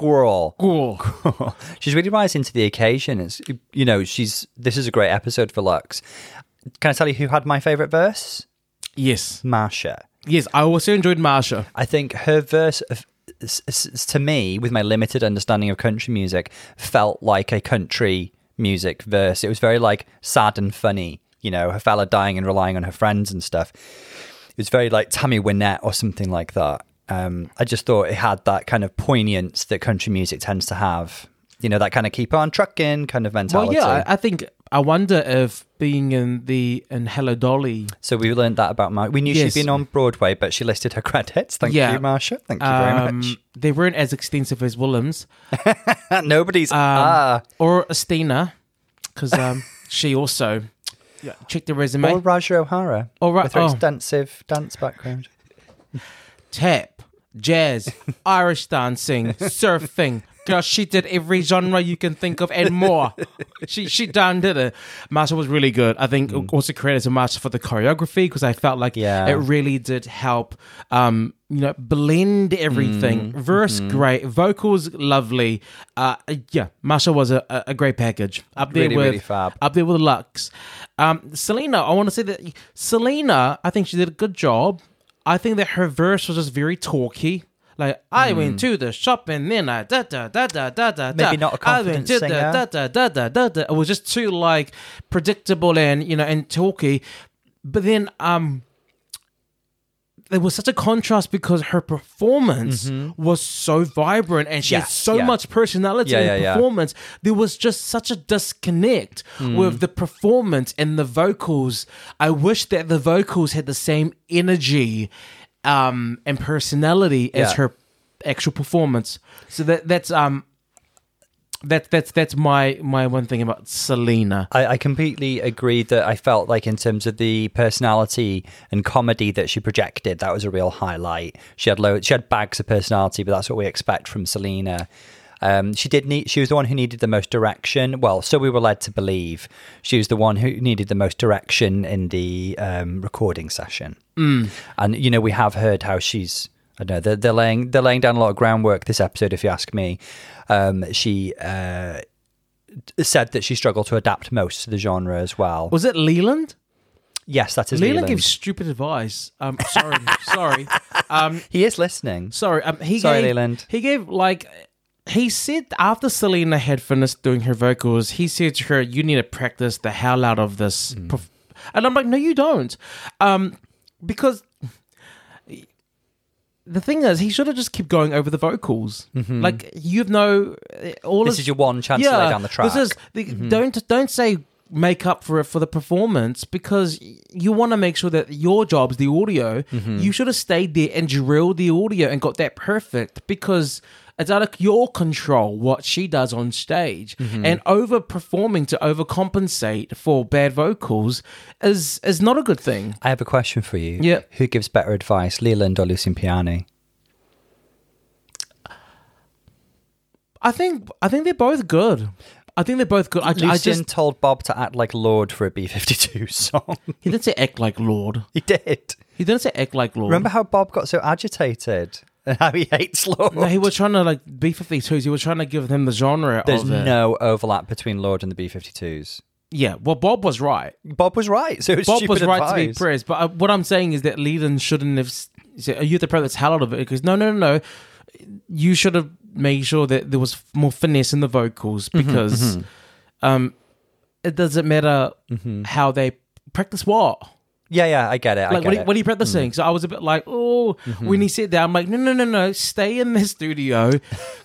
Gore. [laughs] she's really rising to the occasion. It's you know, she's this is a great episode for Luxx. Can I tell you who had my favorite verse? yes, Marcia. yes. I also enjoyed Marcia. I think her verse of, to me, with my limited understanding of country music, felt like a country music verse. It was very like sad and funny. You know, her fella dying and relying on her friends and stuff. It was very like Tammy Wynette or something like that. Um, I just thought it had that kind of poignance that country music tends to have. You know, that kind of keep on trucking kind of mentality. Well, yeah, I, I think I wonder if being in the in Hello Dolly, So we learned that about Mar. We knew Yes. she'd been on Broadway, but she listed her [laughs] credits. Thank Yeah. you, Marcia. Thank you very um, much. they weren't as extensive as Willam's [laughs] Nobody's um, ah or Estina, because um, [laughs] she also yeah, check the resume. or Raja O'Hara Or Ra- with her oh. extensive dance background. Tap, jazz, [laughs] Irish dancing, surfing. Girl, she did every genre you can think of and more. She she done did it. Marcia was really good. I think also credit to Marcia for the choreography because I felt like Yeah. it really did help. Um, you know, blend everything. Verse great, vocals lovely. Uh, yeah, Marcia was a, a- a great package up there Really, with really fab. up there with Luxx. Um, Salina, I want to say that Salina, I think she did a good job. I think that her verse was just very talky. Like I went to the shop and then I da da da da da da. Maybe not a I went confident to singer. da da da da da da. It was just too like predictable and you know and talky. But then um there was such a contrast because her performance was so vibrant and she had so Mm-hmm. yeah. much personality Yeah, in yeah. performance. There was just such a disconnect Mm. with the performance and the vocals. I wish that the vocals had the same energy um, and personality as her actual performance. So that that's um that that's that's my my one thing about Salina. I, I completely agree that I felt like in terms of the personality and comedy that she projected, that was a real highlight. She had loads, she had bags of personality, but that's what we expect from Salina. Um, she did need. She was the one who needed the most direction. Well, so we were led to believe she was the one who needed the most direction in the um, recording session. Mm. And you know, we have heard how she's. I don't know they're, they're laying they're laying down a lot of groundwork this episode. If you ask me, um, she uh, said that she struggled to adapt most to the genre as well. Was it Leland? Yes, that is Leland, Leland. gives stupid advice. Um, sorry, [laughs] sorry, um, He is listening. sorry. Um, he Sorry, gave, Leland. He gave like he said after Salina had finished doing her vocals, he said to her, "You need to practice the hell out of this." Mm. perf-" And I'm like, "No, you don't," um, because the thing is, he should have just kept going over the vocals. Like you've no all Mm-hmm. This his- is your one chance to lay down the track. Mm-hmm. This is the, don't don't say make up for it for the performance because you want to make sure that your job's the audio. Mm-hmm. You should have stayed there and drilled the audio and got that perfect because it's out of your control what she does on stage Mm-hmm. and over performing to overcompensate for bad vocals is is not a good thing. I have a question for you. Yeah. Who gives better advice, Leland or Lucian Piane? I think I think they're both good. I think they're both good. I, I just told Bob to act like Lorde for a B52 [laughs] song. he didn't say act like Lorde. he did. He didn't say act like Lorde. Remember how Bob got so agitated and how he hates Lorde? No, he was trying to like B 52s. He was trying to give them the genre There's of it. no overlap between Lorde and the B52s. Yeah, well, Bob was right. Bob was right. So it was Bob was right to be praised. But uh, what I'm saying is that Leland shouldn't have said, "Are you the pro that's hell out of it?" Because no, no, no, no. You should have made sure that there was more finesse in the vocals Mm-hmm, because mm-hmm. um, it doesn't matter mm-hmm. how they practice what. Yeah, yeah, I get it. I Like, get what are, what are you practicing? Mm-hmm. So I was a bit like, oh, when he said that, I'm like, no, no, no, no, stay in the studio,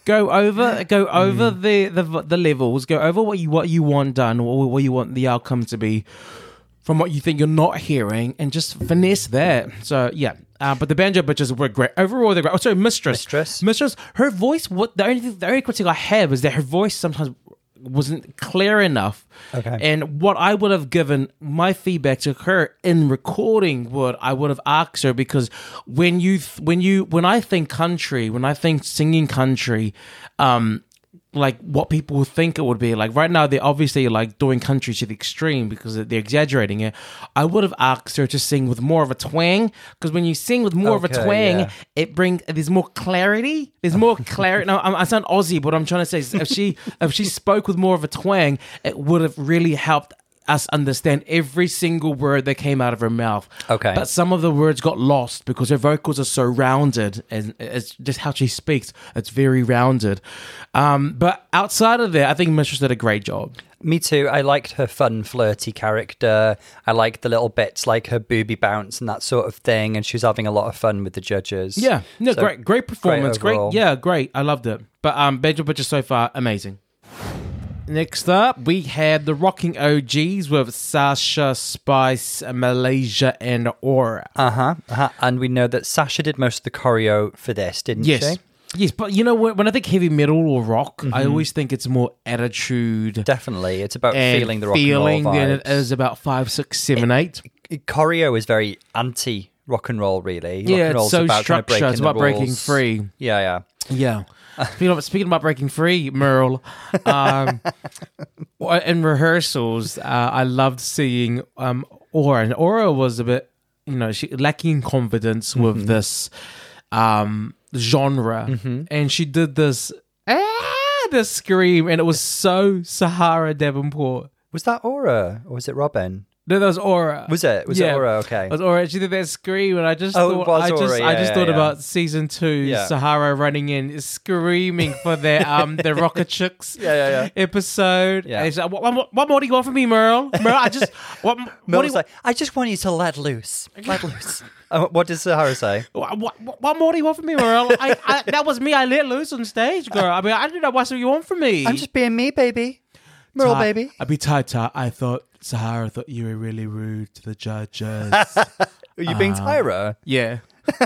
go over, go [laughs] over the, the the levels, go over what you what you want done, or what you want the outcome to be from what you think you're not hearing, and just finesse that. So yeah, uh, but the banjo bitches were great overall. They're great. Oh, sorry, mistress, Mistress. mistress. Her voice. What the only thing, the only critique I have is that her voice sometimes wasn't clear enough. Okay. And what I would have given my feedback to her in recording would I would have asked her because when you th- when you when I think country, when I think singing country, um like what people think it would be. Like right now they're obviously like doing country to the extreme because they're exaggerating it. I would have asked her to sing with more of a twang because when you sing with more of a twang yeah. it brings there's more clarity. There's more [laughs] clarity. Now I'm, i sound aussie but what i'm trying to say is if she if she spoke with more of a twang it would have really helped us understand every single word that came out of her mouth Okay. but some of the words got lost because her vocals are so rounded and it's just how she speaks it's very rounded um, but outside of that i think mistress did a great job Me too. I liked her fun, flirty character. I liked the little bits like her booby bounce and that sort of thing. And she was having a lot of fun with the judges. yeah no So, great great performance great, overall. yeah great i loved it but um benjamin butcher so far amazing Next up, we had the Rocking OGs with Sasha, Spice, Malaysia, and Aura. Uh huh. Uh-huh. And we know that Sasha did most of the choreo for this, didn't Yes. she? Yes, but you know when, when I think heavy metal or rock, I always think it's more attitude Definitely. It's about feeling the rock feeling and roll than it is about five, six, seven, eight. Choreo is very anti rock and roll, really. Rock Yeah, and it's roll's so about kind of structured. breaking It's about breaking free. Yeah, yeah. Yeah. Speaking, of, speaking about breaking free, Merle, um, [laughs] in rehearsals, uh, I loved seeing um, Aura. And Aura was a bit, you know, she lacking confidence Mm-hmm. with this um, genre. And she did this, ah, this scream, and it was so Sahara Davenport. Was that Aura or was it Robin? No, that was Aura. Was it? Was it Aura? Okay. It was Aura. She did that scream, and I just Oh, it thought, was I just, Aura. I just yeah, thought yeah. about season two, Yeah. Sahara running in, screaming for their um [laughs] the Rocket Chicks Yeah, yeah, yeah. episode. Yeah. Like, what, what, what more do you want from me, Merle? Merle, I just [laughs] what, what, was you, like, I just want you to let loose. Let loose. [laughs] Uh, what does Sahara say? what, what, what more do you want from me, Merle? I, I, that was me. I let loose on stage, girl. I mean, I didn't know what you want from me. I'm just being me, baby. Merle, Ty- baby. I'd be tight, Ty. I thought Sahara thought you were really rude to the judges. Are you Uh, being Tyra? yeah. [laughs]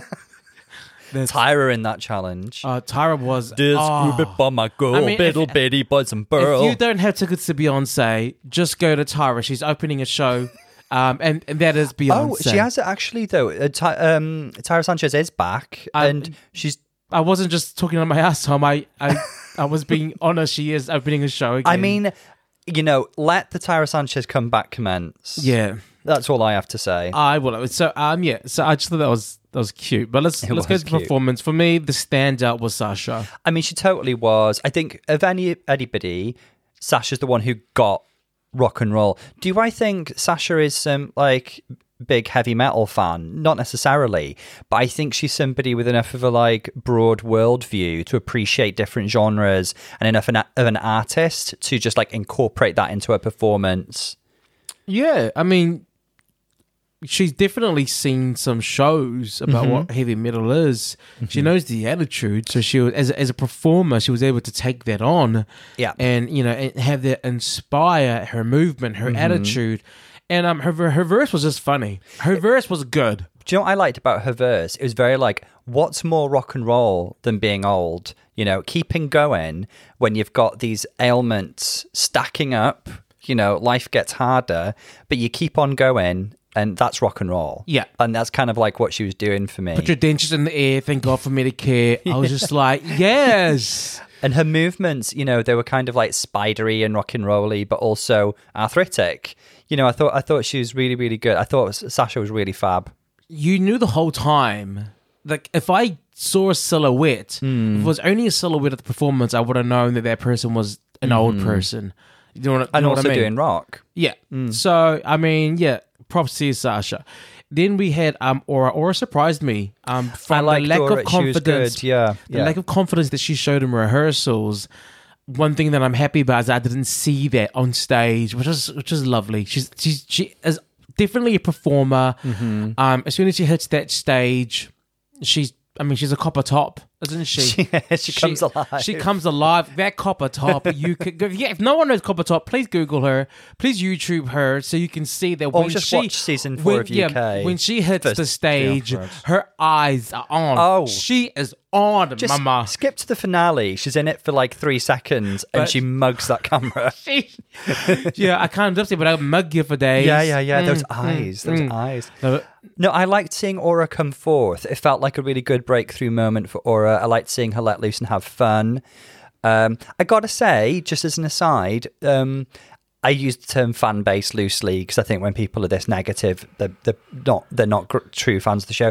That's, Tyra in that challenge. uh, Tyra was. This oh. group by my girl, I mean, if- little bitty boys and If you don't have tickets to Beyonce, just go to Tyra. She's opening a show, um, and, and that is Beyonce. Oh, she has it actually though. Uh, Ty- um, Tyra Sanchez is back, I- and she's. I wasn't just talking on my ass, Tom. I, I, I was being [laughs] honest. She is opening a show again. I mean, you know, let the Tyra Sanchez comeback commence. yeah, that's all I have to say. I will. So, um, yeah. So I just thought that was that was cute. But let's It let's go to the cute. performance. For me, the standout was Sasha. I mean, she totally was. I think of any anybody, Sasha's the one who got rock and roll. Do I think Sasha is some like big heavy metal fan? Not necessarily, but I think she's somebody with enough of a like broad worldview to appreciate different genres and enough of an artist to just like incorporate that into her performance. Yeah, I mean, she's definitely seen some shows about Mm-hmm. what heavy metal is. She knows the attitude, so she was as a, as a performer, she was able to take that on, Yeah. and you know, and have that inspire her movement, her Mm-hmm. attitude, and um, her her verse was just funny. Her verse was good. Do you know what I liked about her verse? It was very like, what's more rock and roll than being old? You know, keeping going when you've got these ailments stacking up, you know, life gets harder, but you keep on going, and that's rock and roll. Yeah. And that's kind of like what she was doing for me. Put your dentures in the air. Thank God for Medicare. I was just [laughs] like, yes. and her movements, you know, they were kind of like spidery and rock and rolly, but also arthritic. You know, I thought I thought she was really, really good. I thought Sasha was really fab. you knew the whole time. Like if I saw a silhouette, if it was only a silhouette of the performance, I would have known that that person was an old person. You know what, you And know what also I mean? doing rock. yeah. So I mean, yeah. Props to Sasha. Then we had um Aura. Aura surprised me. Um, from liked the lack Aura. of confidence. good, yeah, the yeah. lack of confidence that she showed in rehearsals. One thing that I'm happy about is I didn't see that on stage, which is which is lovely. She's she's she is definitely a performer. Mm-hmm. Um, as soon as she hits that stage, she's I mean she's a Copper Topp, isn't [laughs] she? Yeah, she comes alive. She comes alive. That Copper Topp, you could go, yeah. If no one knows Copper Topp, please Google her. Please YouTube her so you can see that Or when just she watch season four when, of yeah, UK when she hits first the stage, episodes. her eyes are on. Oh. she is on, Just mama. skip to the finale. She's in it for like three seconds and she mugs that camera. [laughs] She- yeah, I can't lip sync, but I mug you for days. yeah, yeah, yeah. Those Mm, eyes. Those mm. eyes. No, I liked seeing Aura come forth. It felt like a really good breakthrough moment for Aura. I liked seeing her let loose and have fun. Um, I gotta say, just as an aside, um, I use the term fan base loosely because I think when people are this negative, they're, they're not they're not gr- true fans of the show.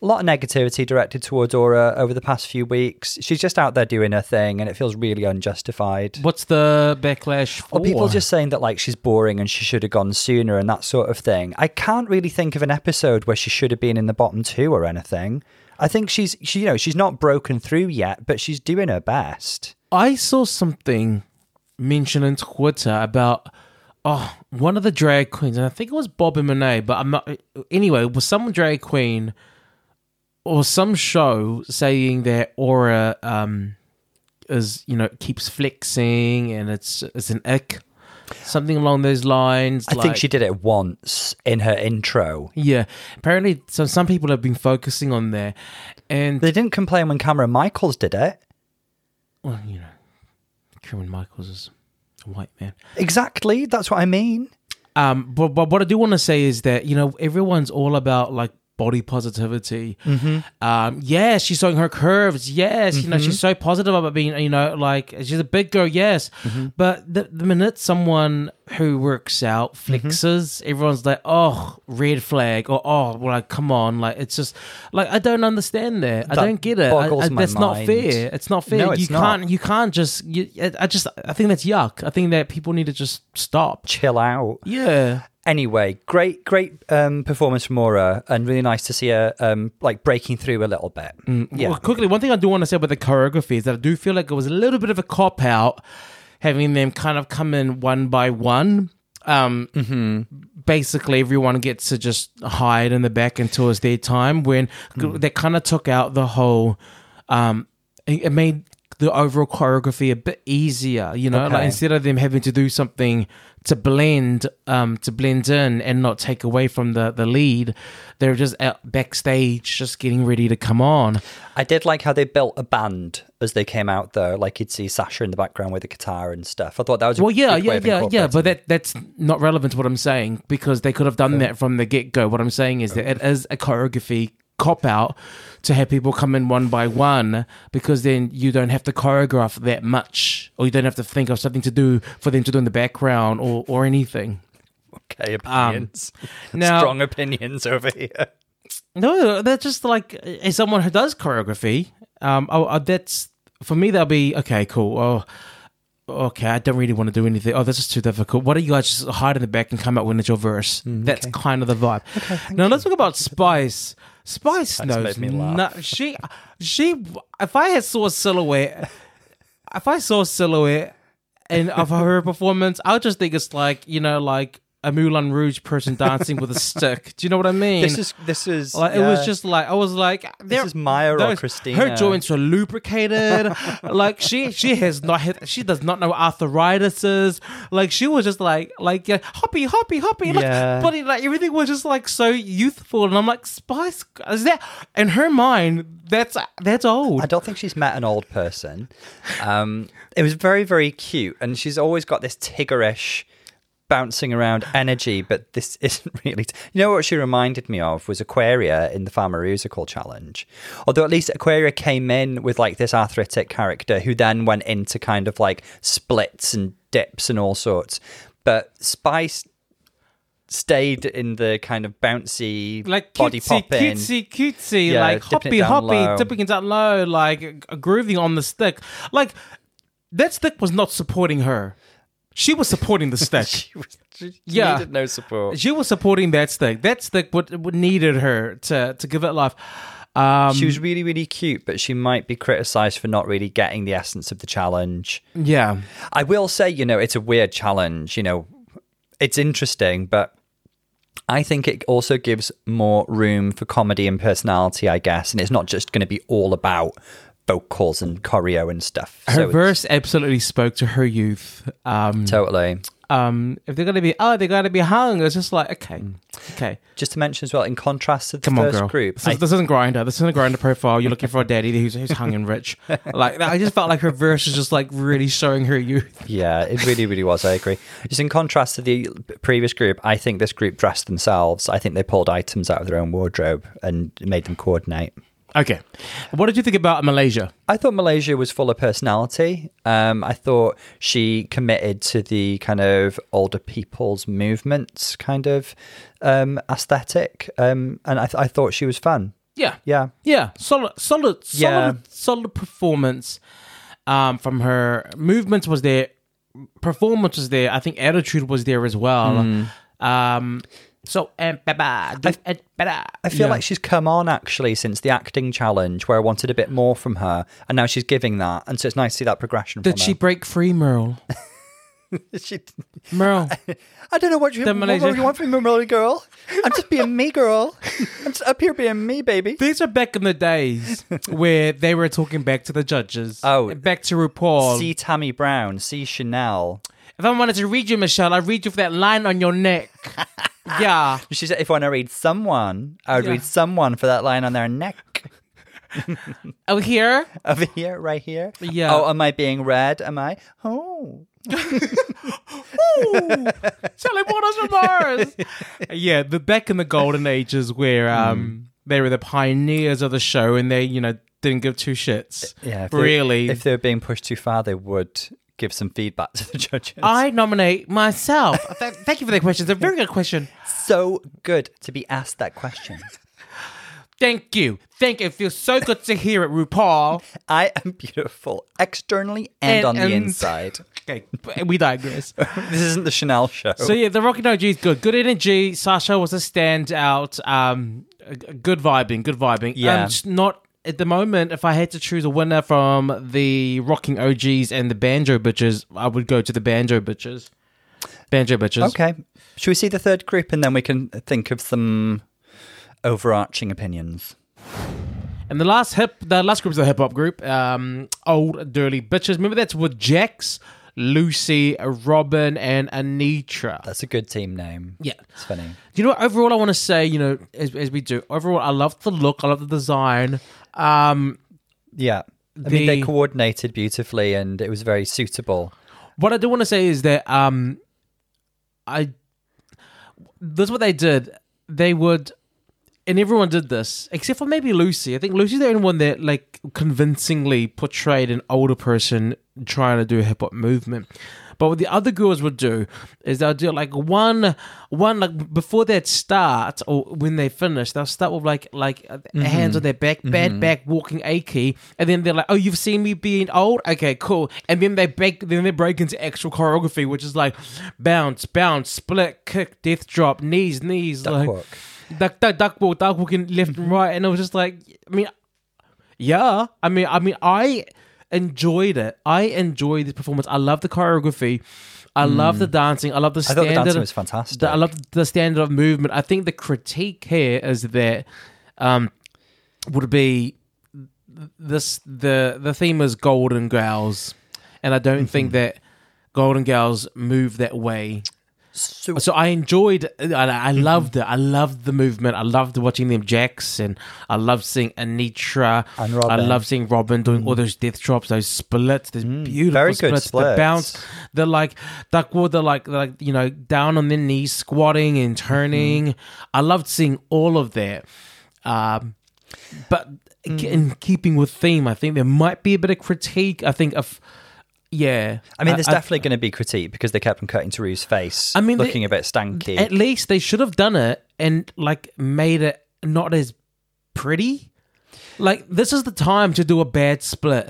A lot of negativity directed towards Aura over the past few weeks. She's just out there doing her thing, and it feels really unjustified. What's the backlash for? Or people just saying that like she's boring and she should have gone sooner and that sort of thing. I can't really think of an episode where she should have been in the bottom two or anything. I think she's she you know she's not broken through yet, but she's doing her best. I saw something mentioned on Twitter about oh one of the drag queens, and I think it was Bobby Monet, but I'm not. Anyway, was some drag queen or some show saying that Aura um is you know keeps flexing and it's it's an ick, something along those lines. I think she did it once in her intro. Yeah, apparently, so some people have been focusing on there, and They didn't complain when Kameron Michaels did it. well, you know, Kameron Michaels is a white man. Exactly, that's what I mean. Um, but, but what I do want to say is that you know everyone's all about like body positivity. Mm-hmm. Um, yes, she's showing her curves. Yes, you know Mm-hmm. she's so positive about being you know like she's a big girl. Yes, Mm-hmm. but the, the minute someone who works out Mm-hmm. flexes, everyone's like, oh, red flag, or oh, well, like come on, like it's just like I don't understand that. I don't get it. I, I, that's not fair. It's not fair. No, it's you not. can't. You can't just. You, I just. I think that's yuck. I think that people need to just stop. Chill out. Yeah. Anyway, great, great um, performance from Aura, and really nice to see her um, like breaking through a little bit. Yeah, Well, quickly, one thing I do want to say about the choreography is that I do feel like it was a little bit of a cop out having them kind of come in one by one. Um, Basically, everyone gets to just hide in the back until it's their time. When they kind of took out the whole, um, it it made the overall choreography a bit easier. You know, like instead of them having to do something to blend, um, to blend in and not take away from the the lead, they're just out backstage, just getting ready to come on. I did like how they built a band as they came out, though. Like you'd see Sasha in the background with the guitar and stuff. I thought that was a Well, yeah, yeah, yeah, yeah, but that that's not relevant to what I'm saying because they could have done that from the get go. What I'm saying is that it is a choreography cop out to have people come in one by one because then you don't have to choreograph that much or you don't have to think of something to do for them to do in the background or or anything. Okay, opinions. Um, [laughs] now- Strong opinions over here. No, they're just like as someone who does choreography. Um, oh, uh, that's for me. That'll be okay. Cool. Oh, okay. I don't really want to do anything. Oh, this is too difficult. Why don't you guys just hide in the back and come out when it's your verse? that's kind of the vibe. Okay, now let's talk about Spice. Spice knows. made me laugh. no- she, she. If I had saw a silhouette, if I saw a silhouette and of her [laughs] performance, I would just think it's like you know, like a Moulin Rouge person [laughs] dancing with a stick. Do you know what I mean? This is this is Like it was just like I was like, this is Maya or Christina. Her joints are lubricated. [laughs] like she she has not had, she does not know arthritis is. Like she was just like like yeah, hoppy hoppy hoppy. Like, Yeah. but it, like everything was just like so youthful, and I'm like Spice is that in her mind that's that's old. I don't think she's met an old person. Um, it was very, very cute, and she's always got this Tiggerish bouncing around energy. But this [laughs] isn't really. You know what she reminded me of was Aquaria in the Pharmaceutical Challenge. Although at least Aquaria came in with like this arthritic character who then went into kind of like splits and dips and all sorts. But Spice stayed in the kind of bouncy like body cutesy, popping. cutesy, cutesy, Yeah, like hoppy, hoppy, low. dipping it down low, like grooving on the stick. Like that stick was not supporting her; she was supporting the [laughs] stick. She was- she Yeah. needed no support. she was supporting that stick. That stick would, would needed her to to give it life. Um, She was really, really cute, but she might be criticized for not really getting the essence of the challenge. yeah, I will say, you know, it's a weird challenge. You know, it's interesting, but I think it also gives more room for comedy and personality, I guess. And it's not just going to be all about vocals and choreo and stuff. her So verse absolutely spoke to her youth. Um, Totally. um, if they're gonna be, oh, they're gonna be hung. It's just like, okay, okay. Just to mention as well, in contrast to the Come on, first girl. group, This, I- is, this isn't Grindr. This isn't a Grindr profile. You're looking for a daddy who's, who's hung and rich. [laughs] Like I just felt like her verse was just like really showing her youth. Yeah, it really, really was. I agree. Just in contrast to the previous group, I think this group dressed themselves. I think they pulled items out of their own wardrobe and made them coordinate. Okay, what did you think about Malaysia? I thought Malaysia was full of personality. Um, I thought she committed to the kind of older people's movements kind of um, aesthetic, um, and I, th- I thought she was fun. Yeah, Yeah, yeah, solid, solid, solid, Yeah. solid performance um, from her. Movements was there, performance was there. I think attitude was there as well. Hmm. Um, so and baba, and baba. I feel like she's come on actually since the acting challenge, where I wanted a bit more from her, and now she's giving that, and so it's nice to see that progression. did from she break free, Merle? [laughs] She? Merle, [laughs] I don't know what you, what, what you want from me, Molly girl. I'm just being me, girl. I'm just up here being me, baby. these are back in the days where they were talking back to the judges. Oh. back to RuPaul. See Tammy Brown, see Chanel. If I wanted to read you, Michelle, I'd read you for that line on your neck. [laughs] yeah. She said, if I want to read someone, I would Yeah. read someone for that line on their neck. [laughs] Over here. Over here, right here. Yeah. Oh, am I being read? Am I? Oh. [laughs] Oh! Sally Waters from Mars. yeah, the back in the golden ages where um they were the pioneers of the show and they, you know, didn't give two shits. Yeah. If they- Really. If they were being pushed too far, they would give some feedback to the [laughs] judges. I nominate myself. [laughs] Th- Thank you for that question. It's a very good question. so good to be asked that question. Thank you. Thank you. It feels so good to hear it, RuPaul. [laughs] I am beautiful externally and, And- on the inside. Okay, we digress. this isn't the Chanel show. So yeah, the Rocky OG is good. Good energy. Sasha was a standout. Um, good vibing. Good vibing. Yeah. Um, not at the moment. If I had to choose a winner from the Rocking OGs and the Banjo Bitches, I would go to the Banjo Bitches. Banjo Bitches. okay. Should we see the third group and then we can think of some overarching opinions? And the last hip, the last group is the hip hop group. Um, old dirty bitches. Remember that's with Jax, Loosey, Robin, and Anetra. That's a good team name. Yeah. It's funny. Do you know what? Overall, I want to say, you know, as, as we do, overall, I love the look, I love the design. Um, Yeah. I mean, they coordinated beautifully and it was very suitable. what I do want to say is that um, I That's what they did. They would, and everyone did this except for maybe Loosey. I think Loosey's the only one that like convincingly portrayed an older person trying to do a hip hop movement. But what the other girls would do is they'll do like one, one like before they'd start or when they finish, they'll start with like like uh, hands on their back, bad back, walking achy, and then they're like, "Oh, you've seen me being old? Okay, cool." And then they break, then they break into actual choreography, which is like bounce, bounce, split, kick, death drop, knees, knees, Duck like walk. duck, duck, duck walk, duck walking left and right, and it was just like, I mean, yeah, I mean, I mean, I enjoyed it. I enjoyed the performance. I love the choreography. I love the dancing. I love the Hmm. I thought the standard. dancing was fantastic. the- I love the standard of movement. I think the critique here is that um, would be this the the theme is golden girls, and I don't Mm-hmm. think that golden girls move that way. So, So I enjoyed, I, I Mm-hmm. loved it. I loved the movement. I loved watching them and I loved seeing Anetra. And Robin. I love seeing Robin doing all those death drops, those splits, those beautiful Mm. very good splits, the bounce. They're like duckwood. They're like, they're like you know down on their knees, squatting and turning. Mm-hmm. I loved seeing all of that. Um, but Mm. in keeping with theme, I think there might be a bit of critique. I think of. Yeah, I mean, there's I- definitely going to be critique because they kept on cutting to Rue's face, I mean, they- looking a bit stanky. At least they should have done it and like made it not as pretty. Like this is the time to do a bad split.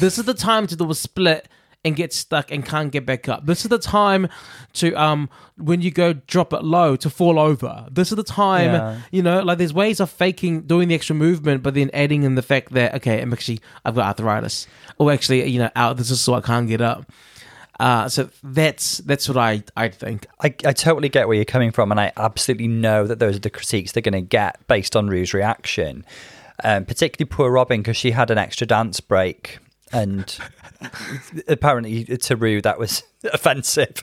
this is the time to do a split and get stuck and can't get back up. This is the time to um when you go drop it low to fall over. This is the time Yeah. you know like there's ways of faking doing the extra movement but then adding in the fact that okay I'm actually I've got arthritis or actually you know out this is so I can't get up. Uh, so that's that's what I I think. I, I totally get where you're coming from, and I absolutely know that those are the critiques they're going to get based on Rue's reaction. Um, particularly poor Robin because she had an extra dance break, and [laughs] apparently to Rue that was [laughs] offensive.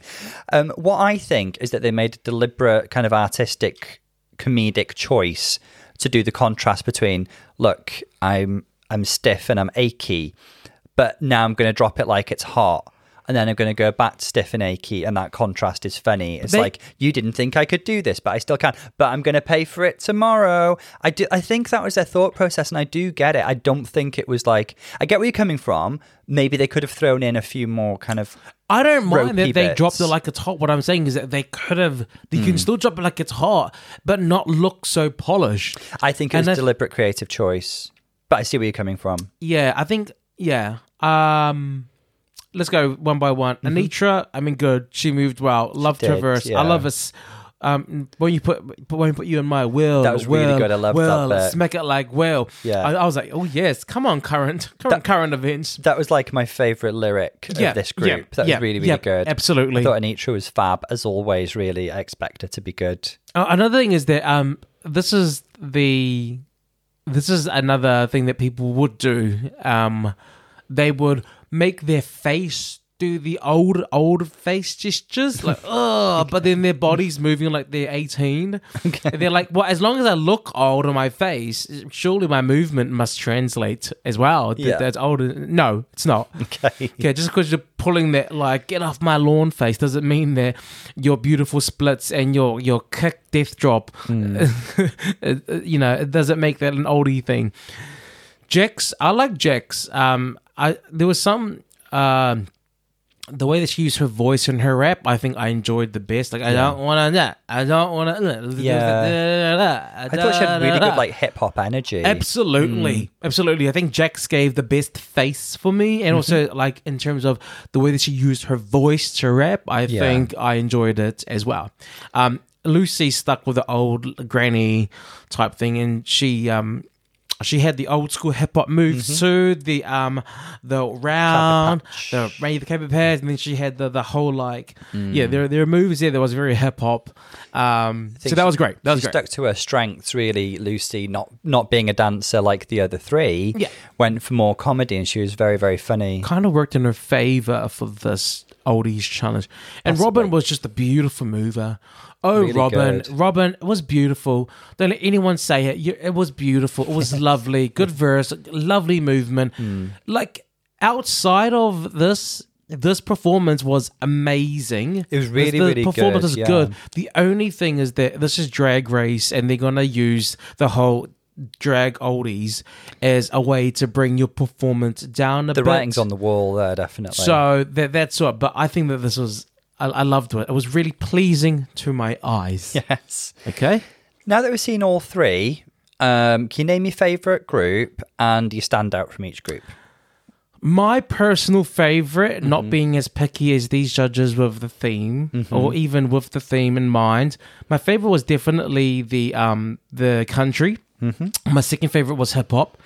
Um, what I think is that they made a deliberate kind of artistic, comedic choice to do the contrast between look, I'm I'm stiff and I'm achy, but now I'm going to drop it like it's hot. And then I'm going to go back to stiff and achy, and that contrast is funny. It's They- like you didn't think I could do this, but I still can. But I'm going to pay for it tomorrow. I do. I think that was their thought process, and I do get it. I don't think it was like I get where you're coming from. Maybe they could have thrown in a few more kind of I don't mind that they bits. dropped it like it's hot. What I'm saying is that they could have, they Hmm. can still drop it like it's hot, but not look so polished. I think it And was that's- deliberate creative choice, but I see where you're coming from. Yeah, I think, yeah. Um, let's go one by one. Anetra, I mean, good. She moved well. Love Mm-hmm. did, Traverse. yeah. I love us. Um, when you put when you put you in my will, That was really will, good. I loved will, that bit. Smack it like will. Yeah. I, I was like, oh yes, come on, current, [laughs] current, current events. That was like my favorite lyric Yeah, of this yeah, group. that yeah, was really, really yeah, good. absolutely. I thought Anetra was fab as always. Really, I expect her to be good. Uh, another thing is that um, this is the this is another thing that people would do. Um, they would make their face do the old old face gestures, like [laughs] oh, but then their body's moving like they're eighteen. And they're like, well, as long as I look old on my face, surely my movement must translate as well. That Yeah. that's older. No, it's not. Okay. Okay, just because you're pulling that like get off my lawn face doesn't mean that your beautiful splits and your your kick death drop, hmm. [laughs] uh, uh, you know, it doesn't make that an oldie thing. Jax, I like Jax. Um, I there was some um the way that she used her voice in her rap, I think I enjoyed the best. Like, I don't want to. I don't want to. Yeah. I thought she had really good like hip hop energy. Absolutely, absolutely. I think Jax gave the best face for me, and also like in terms of the way that she used her voice to rap, I Yeah. think I enjoyed it as well. Um, Loosey stuck with the old granny type thing, and she um. She had the old school hip hop moves too, the um, the round, the Ray the cabbage patch, and then she had the the whole like, yeah, there there are moves there that was very hip hop. Um, so that she- was great. That was great. stuck to her strengths, really. Loosey, not not being a dancer like the other three, Yeah. went for more comedy, and she was very very funny. kind of worked in her favor for this oldies challenge. And Possibly. Robin was just a beautiful mover. Oh, Really Robin, good. Robin it was beautiful. Don't let anyone say it. You, it was beautiful. It was [laughs] lovely. Good verse, lovely movement. Hmm. Like outside of this. This performance was amazing. It was really, the really performance good, was yeah. good. The only thing is that this is Drag Race, and they're gonna use the whole drag oldies as a way to bring your performance down a The bit. The writing's on the wall there, definitely. So that that's what. But I think that this was. I, I loved it. It was really pleasing to my eyes. [laughs] yes. Okay. Now that we've seen all three, um, can you name your favourite group and your standout from each group? My personal favorite, Mm-hmm. not being as picky as these judges with the theme, Mm-hmm. or even with the theme in mind, my favorite was definitely the um the country. Mm-hmm. My second favorite was hip hop,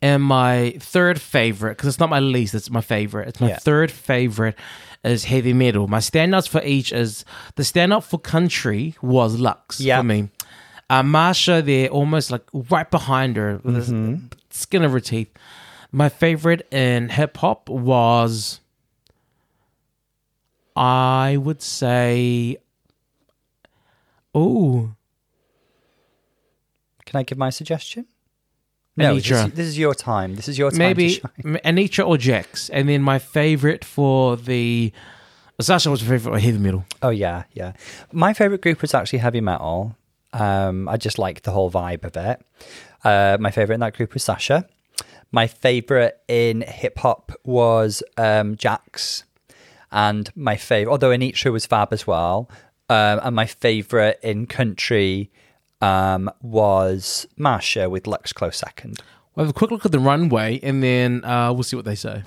and my third favorite, because it's not my least, it's my favorite. It's my Yeah. third favorite is heavy metal. My standouts for each is the standout for country was Luxx Yeah. for me. Uh, Marcia, there, almost like right behind her, with Mm-hmm. skin of her teeth. My favorite in hip hop was, I would say, oh, Can I give my suggestion? No, this Anetra. is, this is your time. This is your time maybe to shine. Anetra or Jax. And then my favorite for the Sasha was my favorite for heavy metal. Oh yeah, yeah. My favorite group was actually heavy metal. Um, I just liked the whole vibe of it. Uh, my favorite in that group was Sasha. My favorite in hip hop was um, Jax, and my favorite, although Anetra was fab as well. Um, and my favorite in country um, was Marcia with Luxx close second. We'll have a quick look at the runway and then uh, we'll see what they say.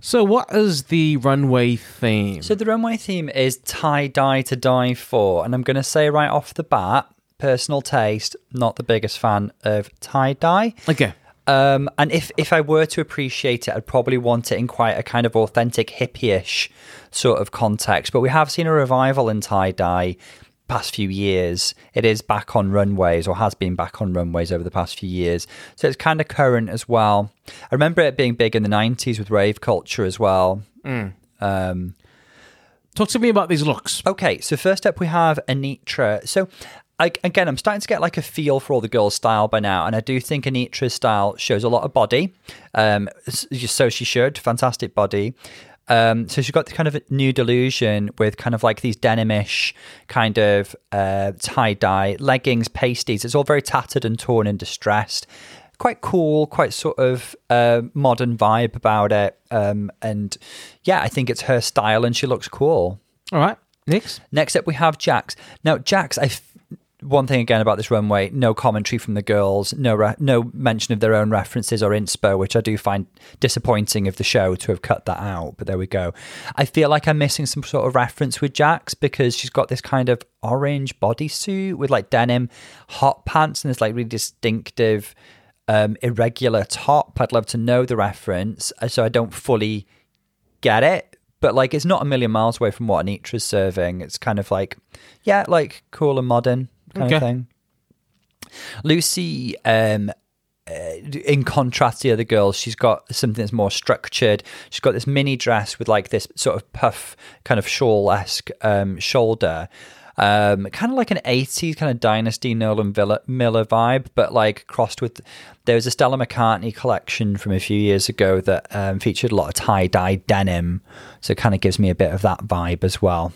So, what is the runway theme? So the runway theme is tie dye to die for, and I'm going to say right off the bat, personal taste, not the biggest fan of tie dye. okay. Um, and if if I were to appreciate it, I'd probably want it in quite a kind of authentic hippie-ish sort of context. But we have seen a revival in tie dye past few years. It is back on runways or has been back on runways over the past few years. So it's kind of current as well. I remember it being big in the 90s with rave culture as well. Um, Talk to me about these looks. Okay, so first up we have Anetra. So I, again, I'm starting to get like a feel for all the girls' style by now, and I do think Anetra's style shows a lot of body. Um, so she should, fantastic body. Um, so she's got the kind of new delusion with kind of like these denimish kind of uh, tie dye leggings, pasties. It's all very tattered and torn and distressed. Quite cool, quite sort of uh, modern vibe about it. Um, and yeah, I think it's her style, and she looks cool. All right. Next. Next up, we have Jax. Now, Jax, I f- one thing again about this runway: no commentary from the girls, no re- no mention of their own references or inspo, which I do find disappointing of the show to have cut that out. But there we go. I feel like I'm missing some sort of reference with Jax because she's got this kind of orange bodysuit with like denim hot pants and this like really distinctive. Um, irregular top. I'd love to know the reference, uh, so I don't fully get it, but like it's not a million miles away from what Anetra's serving. It's kind of like, yeah, like cool and modern kind Okay. of thing. Loosey, um, uh, in contrast to the other girls, she's got something that's more structured. She's got this mini dress with like this sort of puff, kind of shawl esque um, shoulder. Um, kind of like an 80s kind of Dynasty Nolan Villa, Miller vibe, but like crossed with. There was a Stella McCartney collection from a few years ago that um, featured a lot of tie dye denim. So it kind of gives me a bit of that vibe as well.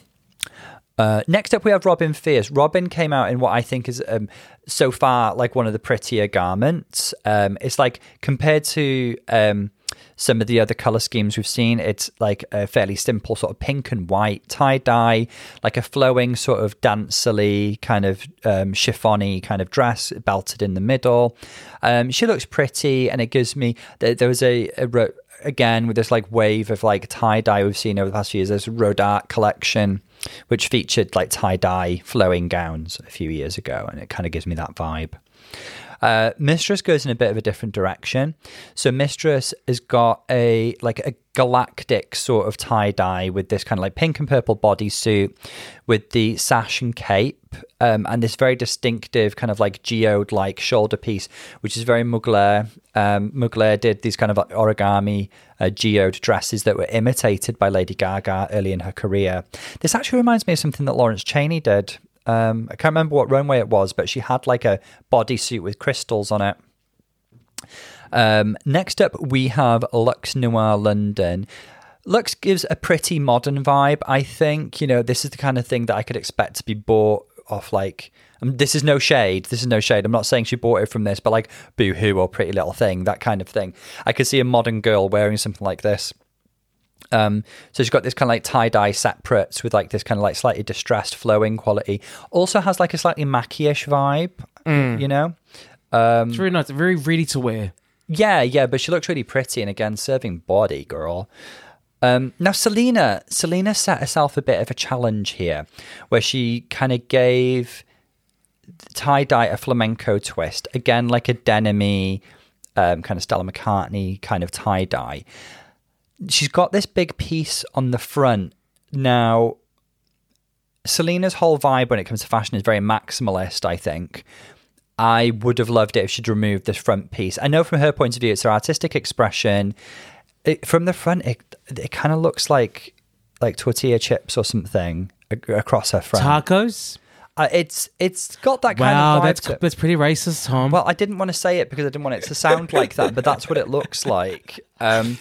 Uh, next up, we have Robin Fierce. Robin came out in what I think is um, so far like one of the prettier garments. Um, it's like compared to um, some of the other color schemes we've seen. It's like a fairly simple sort of pink and white tie dye, like a flowing sort of dancerly kind of um, chiffony kind of dress belted in the middle. Um, she looks pretty, and it gives me there, there was a, a again with this like wave of like tie dye we've seen over the past few years. There's Rodarte collection which featured like tie dye flowing gowns a few years ago, and it kind of gives me that vibe. Uh, Mistress goes in a bit of a different direction. So Mistress has got a like a galactic sort of tie dye with this kind of like pink and purple bodysuit, with the sash and cape, um, and this very distinctive kind of like geode like shoulder piece, which is very Mugler. Um, Mugler did these kind of origami uh, geode dresses that were imitated by Lady Gaga early in her career. This actually reminds me of something that Lawrence Chaney did um, I can't remember what runway it was, but she had like a bodysuit with crystals on it. Um, next up, we have Luxx Noir London. Luxx gives a pretty modern vibe, I think. You know, this is the kind of thing that I could expect to be bought off like. Um, this is no shade. This is no shade. I'm not saying she bought it from this, but like Boohoo or Pretty Little Thing, that kind of thing. I could see a modern girl wearing something like this. Um, so she's got this kind of like tie dye separates with like this kind of like slightly distressed flowing quality. Also has like a slightly Mackie-ish vibe, Mm. you know. Um, It's very nice, very ready to wear. yeah, yeah, but she looks really pretty, and again, serving body, girl. Um, now, Salina, Salina set herself a bit of a challenge here, where she kind of gave tie dye a flamenco twist, again like a denim um, kind of Stella McCartney kind of tie dye. She's got this big piece on the front. Now, Salina's whole vibe when it comes to fashion is very maximalist, I think. I would have loved it if she'd removed this front piece. I know from her point of view, it's her artistic expression. It, from the front, it it kind of looks like like tortilla chips or something across her front. Tacos. Uh, it's it's got that kind Wow, of vibe that's to that's pretty racist, Tom. Well, I didn't want to say it because I didn't want it to sound like that, but that's what it looks like. Um,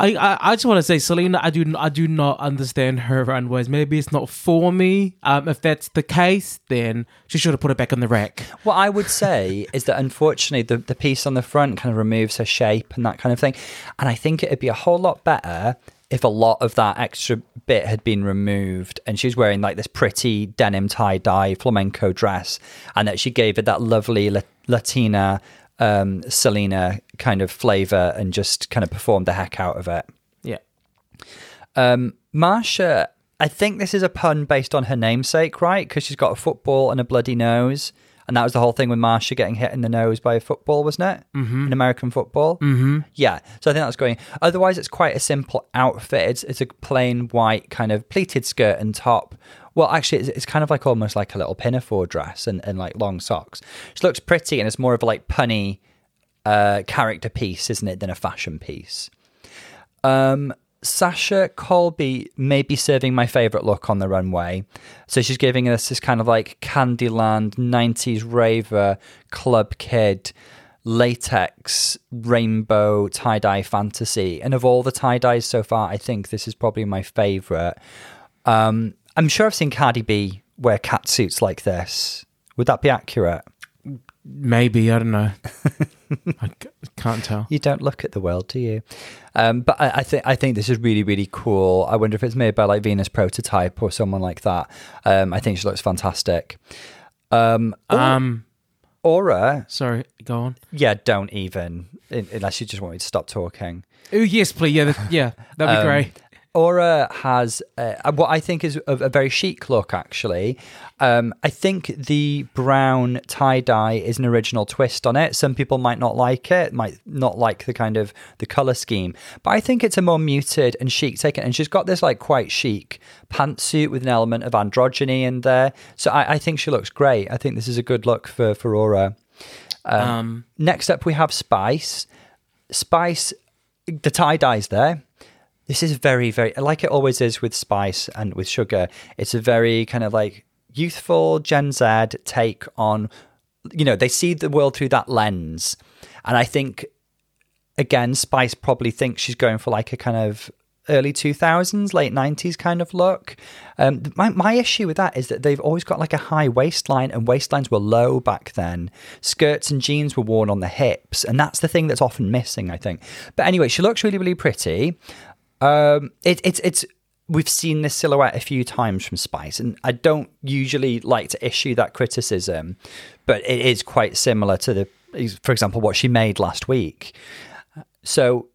I, I I just want to say, Salina, I do I do not understand her runways. Maybe it's not for me. Um, if that's the case, then she should have put it back on the rack. What I would say is that unfortunately the, the piece on the front kind of removes her shape and that kind of thing. And I think it'd be a whole lot better if a lot of that extra bit had been removed and she's wearing like this pretty denim tie dye flamenco dress and that she gave it that lovely La- Latina um, Selena kind of flavor and just kind of performed the heck out of it. Yeah. Um, Marcia, I think this is a pun based on her namesake, right? Because she's got a football and a bloody nose. And that was the whole thing with Marcia getting hit in the nose by a football, wasn't it? Mm-hmm. In American football. Mm-hmm. Yeah. So I think that's going. Otherwise, it's quite a simple outfit. It's, it's a plain white kind of pleated skirt and top. Well, actually, it's, it's kind of like almost like a little pinafore dress and, and like long socks. She looks pretty and it's more of a like punny uh, character piece, isn't it, than a fashion piece. Um, Sasha Colby may be serving my favorite look on the runway. So she's giving us this kind of like Candyland 90s raver club kid latex rainbow tie dye fantasy. And of all the tie dyes so far, I think this is probably my favorite. Um, I'm sure I've seen Cardi B wear cat suits like this. Would that be accurate? Maybe I don't know. [laughs] I c- can't tell. You don't look at the world, do you? Um, but I, I think I think this is really really cool. I wonder if it's made by like Venus Prototype or someone like that. Um, I think she looks fantastic. Um, Aura, Um, Aura, sorry. Go on. yeah, don't even unless you just want me to stop talking. Oh yes, please. Yeah, that, yeah, that'd be Um, great. Aura has uh, what I think is a, a very chic look, actually. Um, I think the brown tie dye is an original twist on it. Some people might not like it, might not like the kind of the color scheme, but I think it's a more muted and chic take. And she's got this like quite chic pantsuit with an element of androgyny in there. So I, I think she looks great. I think this is a good look for for Aura. Um, Next up, we have Spice. Spice, the tie dye's there. This is very, very like it always is with Spice and with Sugar. It's a very kind of like youthful Gen Z take on, you know, they see the world through that lens. And I think, again, Spice probably thinks she's going for like a kind of early 2000s, late 90s kind of look. Um, my, my issue with that is that they've always got like a high waistline, and waistlines were low back then. Skirts and jeans were worn on the hips, and that's the thing that's often missing, I think. But anyway, she looks really, really pretty. Um, it, it's it's we've seen this silhouette a few times from Spice, and I don't usually like to issue that criticism, but it is quite similar to the, for example, what she made last week. So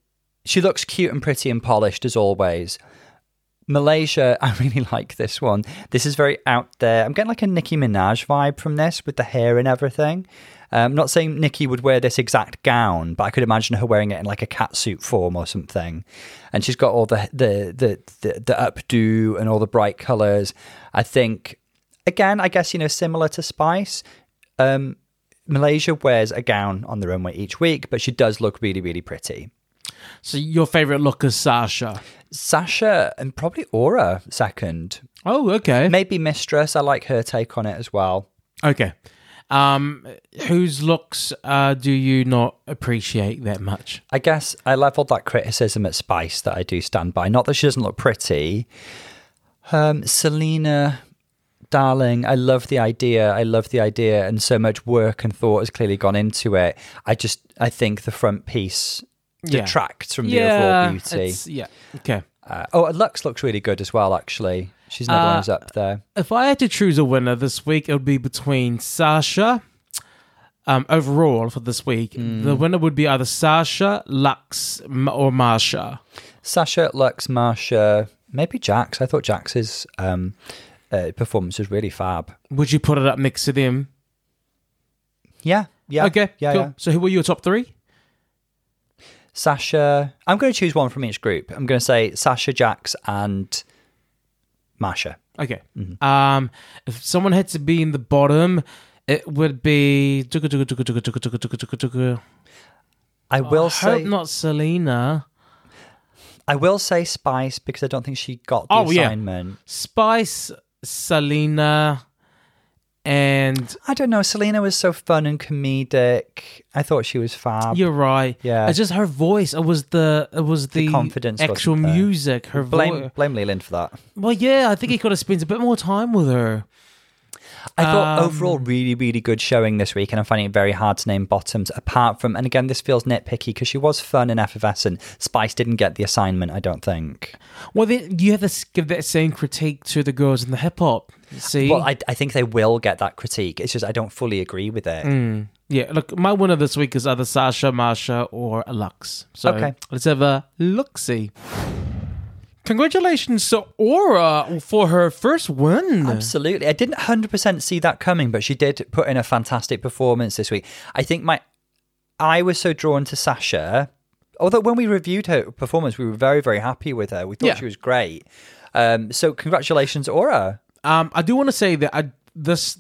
she looks cute and pretty and polished as always. Malaysia, [laughs] I really like this one. This is very out there. I'm getting like a Nicki Minaj vibe from this with the hair and everything. I'm not saying Nicki would wear this exact gown, but I could imagine her wearing it in like a catsuit form or something. And she's got all the the the the, the updo and all the bright colors. I think again, I guess you know, similar to Spice. Um, Malaysia wears a gown on the runway each week, but she does look really, really pretty. So your favorite look is Sasha. Sasha and probably Aura second. Oh, okay. Maybe Mistress. I like her take on it as well. Okay. Um, whose looks uh, do you not appreciate that much? I guess I leveled that criticism at Spice that I do stand by. Not that she doesn't look pretty. Um, Salina, darling, I love the idea. I love the idea, and so much work and thought has clearly gone into it. I just, I think the front piece Yeah. detracts from the yeah, overall beauty. yeah. Okay. Uh, oh, Luxx looks really good as well. Actually, she's another one Uh, who's up there. If I had to choose a winner this week, it would be between Sasha. Um, overall for this week, Mm. the winner would be either Sasha, Luxx, or Marcia. Sasha, Luxx, Marcia, maybe Jax. I thought Jax's um, uh, performance was really fab. Would you put it up next to them? Yeah, yeah. okay, yeah, cool. yeah. So who were your top three? Sasha. I'm going to choose one from each group. I'm going to say Sasha, Jax, and Marcia. Okay. Mm-hmm. Um, if someone had to be in the bottom, it would be. I will I say hope not Salina. I will say Spice because I don't think she got the Oh, yeah. assignment. Spice, Salina, and I don't know. Salina was so fun and comedic. I thought she was fab. you're right. Yeah. it's just her voice. It was the it was the, confidence actual music. Her blame voice. blame Leland for that. Well, yeah, I think he could have spent a bit more time with her. I thought Um, overall really, really good showing this week, and I'm finding it very hard to name bottoms apart from. And again, this feels nitpicky because she was fun and effervescent. Spice didn't get the assignment, I don't think. Well, then you have to give that same critique to the girls in the hip hop. See, Well, I, I think they will get that critique. It's just I don't fully agree with it. Mm. Yeah, look, my winner this week is either Sasha, Marcia, or Luxx. So Okay. let's have a look see. Congratulations to Aura for her first win. Absolutely. I didn't 100% see that coming, but she did put in a fantastic performance this week. I think my I was so drawn to Sasha. Although when we reviewed her performance, we were very, very happy with her. We thought Yeah. she was great. Um, so congratulations, Aura. Um, I do want to say that I, this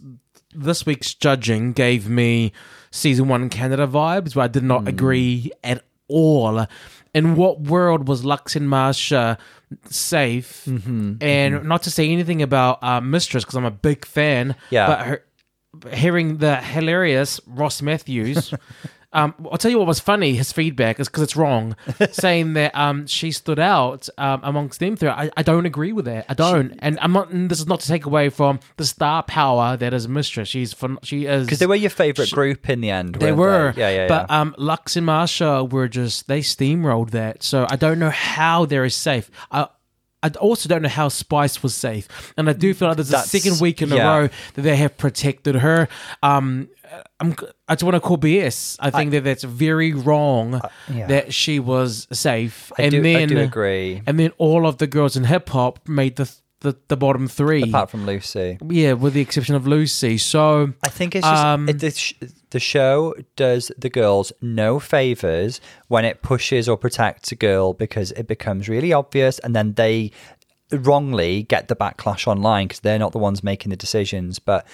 this week's judging gave me season one Canada vibes, but I did not agree at all. In what world was Luxx and Marcia safe? Mm-hmm, and not to say anything about uh, Mistress because I'm a big fan. Yeah. but her, hearing the hilarious Ross Mathews. [laughs] Um, I'll tell you what was funny. His feedback is because it's wrong, [laughs] saying that um, she stood out um, amongst them three. I, I don't agree with that. I don't, and I'm not. and this is not to take away from the star power that is Mistress. She's fun, she is Because they were your favourite group in the end. they were, Yeah, yeah, yeah. But um, Luxx and Marcia were just they steamrolled that. So I don't know how they're safe. I I also don't know how Spice was safe, and I do feel like there's That's- a second week in yeah. a row that they have protected her. Um, I'm, I just want to call BS. I think that that's very wrong yeah. that she was safe, I and do, then I do agree. and then all of the girls in hip hop made the, the the bottom three. Apart from Loosey. yeah, with the exception of Loosey. So I think it's just Um, it, the show does the girls no favors when it pushes or protects a girl because it becomes really obvious, and then they wrongly get the backlash online because they're not the ones making the decisions. But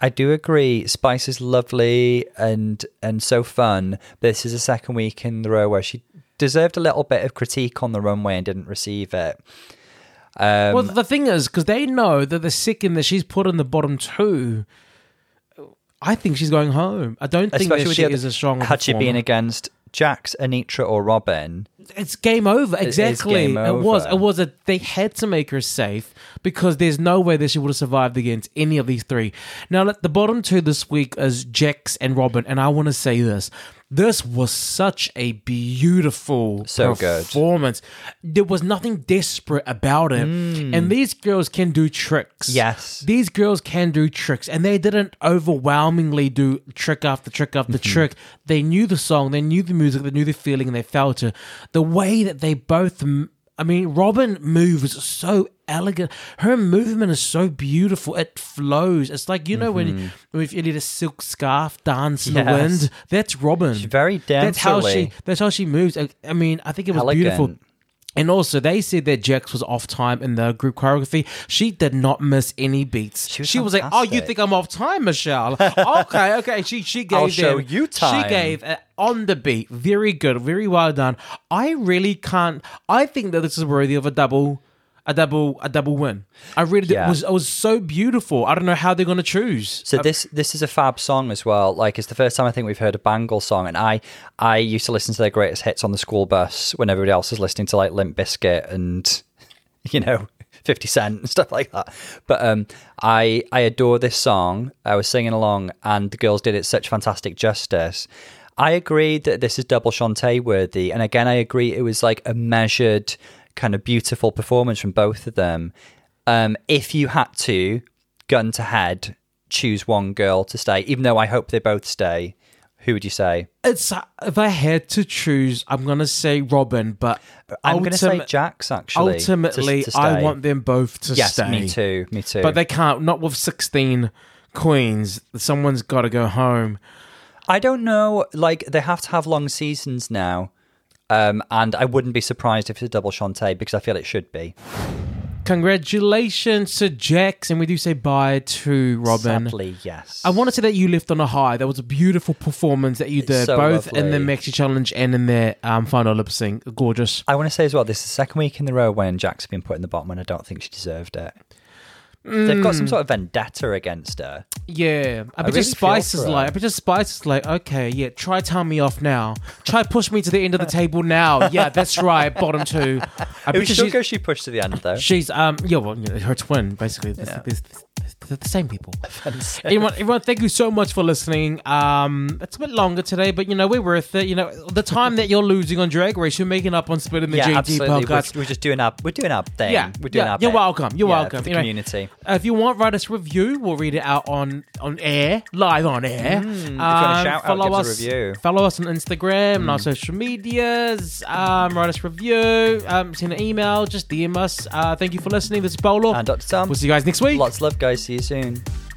I do agree, Spice is lovely and and so fun. This is the second week in the row where she deserved a little bit of critique on the runway and didn't receive it. Um, Well, the thing is, because they know that the second that she's put in the bottom two, I think she's going home. I don't think especially that with she the other, is a strong. had she been performer. against Jax, Anitra, or Robin, it's game over. is Exactly. game It was. over. It was a. They had to make her safe because there's no way that she would have survived against any of these three. Now, the bottom two this week is Jax and Robin, and I want to say this: this was such a beautiful So good. performance. There was nothing desperate about it, and these girls can do tricks. Mm. Yes. These girls can do tricks, and they didn't overwhelmingly do trick after trick after Mm-hmm. trick. They knew the song, they knew the music, they knew the feeling, and they felt it. The way that they both, m- I mean, Robin moves so elegant. Her movement is so beautiful. It flows. It's like you know when if you need a silk scarf dance in the Mm-hmm. Wind. That's Robin. She's very That's how she. That's how she moves. I, I mean, I think it was Elegant. beautiful. And also, they said that Jax was off time in the group choreography. She did not miss any beats. She was was, like, "Oh, you think I'm off time, Michelle? [laughs] okay, okay." She she gave I'll show you time. She gave uh, on the beat. Very good, very well done. I really can't. I think that this is worthy of a double, a double, a double win. I really did. Yeah. It was it was so beautiful. I don't know how they're gonna choose. So this this is a fab song as well. Like it's the first time I think we've heard a Bangle song, and I I used to listen to their greatest hits on the school bus when everybody else is listening to like Limp Bizkit and [laughs] you know Fifty Cent and stuff like that. But um, I I adore this song. I was singing along, and the girls did it such fantastic justice. I agree that this is double Shantay worthy, and again I agree it was like a measured kind of beautiful performance from both of them. Um, if you had to gun to head choose one girl to stay, even though I hope they both stay, who would you say? It's if I had to choose, I'm gonna say Robin, but I'm going to say Jax. Actually, Ultimately, to I want them both to Yes, stay. me too. Me too. But they can't. Not with sixteen queens. Someone's got to go home. I don't know. Like they have to have long seasons now, um, and I wouldn't be surprised if it's a double Shantay because I feel it should be. Congratulations to Jax, and we do say bye to Robin. Sadly, yes. I want to say that you left on a high. That was a beautiful performance that you did, so both in the lovely. Maxi Challenge and in their um, final lip sync. Gorgeous. I want to say as well, this is the second week in the row when Jack's been put in the bottom, and I don't think she deserved it. They've got some Mm. sort of vendetta against her. Yeah, I bet really just Spice feel is for like, her. I bet just Spice is like, okay, yeah, try tell me off now. Try push me to the end of the table now. Yeah, that's right, bottom two. I It bet was you still she's, go she pushed to the end though. she's um yeah, well, know, her twin basically. They're, Yeah. they're- they're the same people. [laughs] everyone, everyone, thank you so much for listening. Um, it's a bit longer today, but you know we're worth it. You know the time that you're losing on Drag Race, you're making up on splitting the yeah, GT absolutely. We're, podcast. we're just doing our we're doing our thing. Yeah, we're doing yeah, our you're welcome, you're Yeah, welcome. For the Anyway, community. Uh, if you want, write us a review. We'll read it out on on air, live on air. Mm, if you want a shout out, follow give us us, a review. Mm. Follow us on Instagram and our social medias. Um, write us a review. Um, send an email. Just DM us. Uh, thank you for listening. This is Paolo. And Dr. Tom. we'll see you guys next week. Lots of love, guys. See you soon.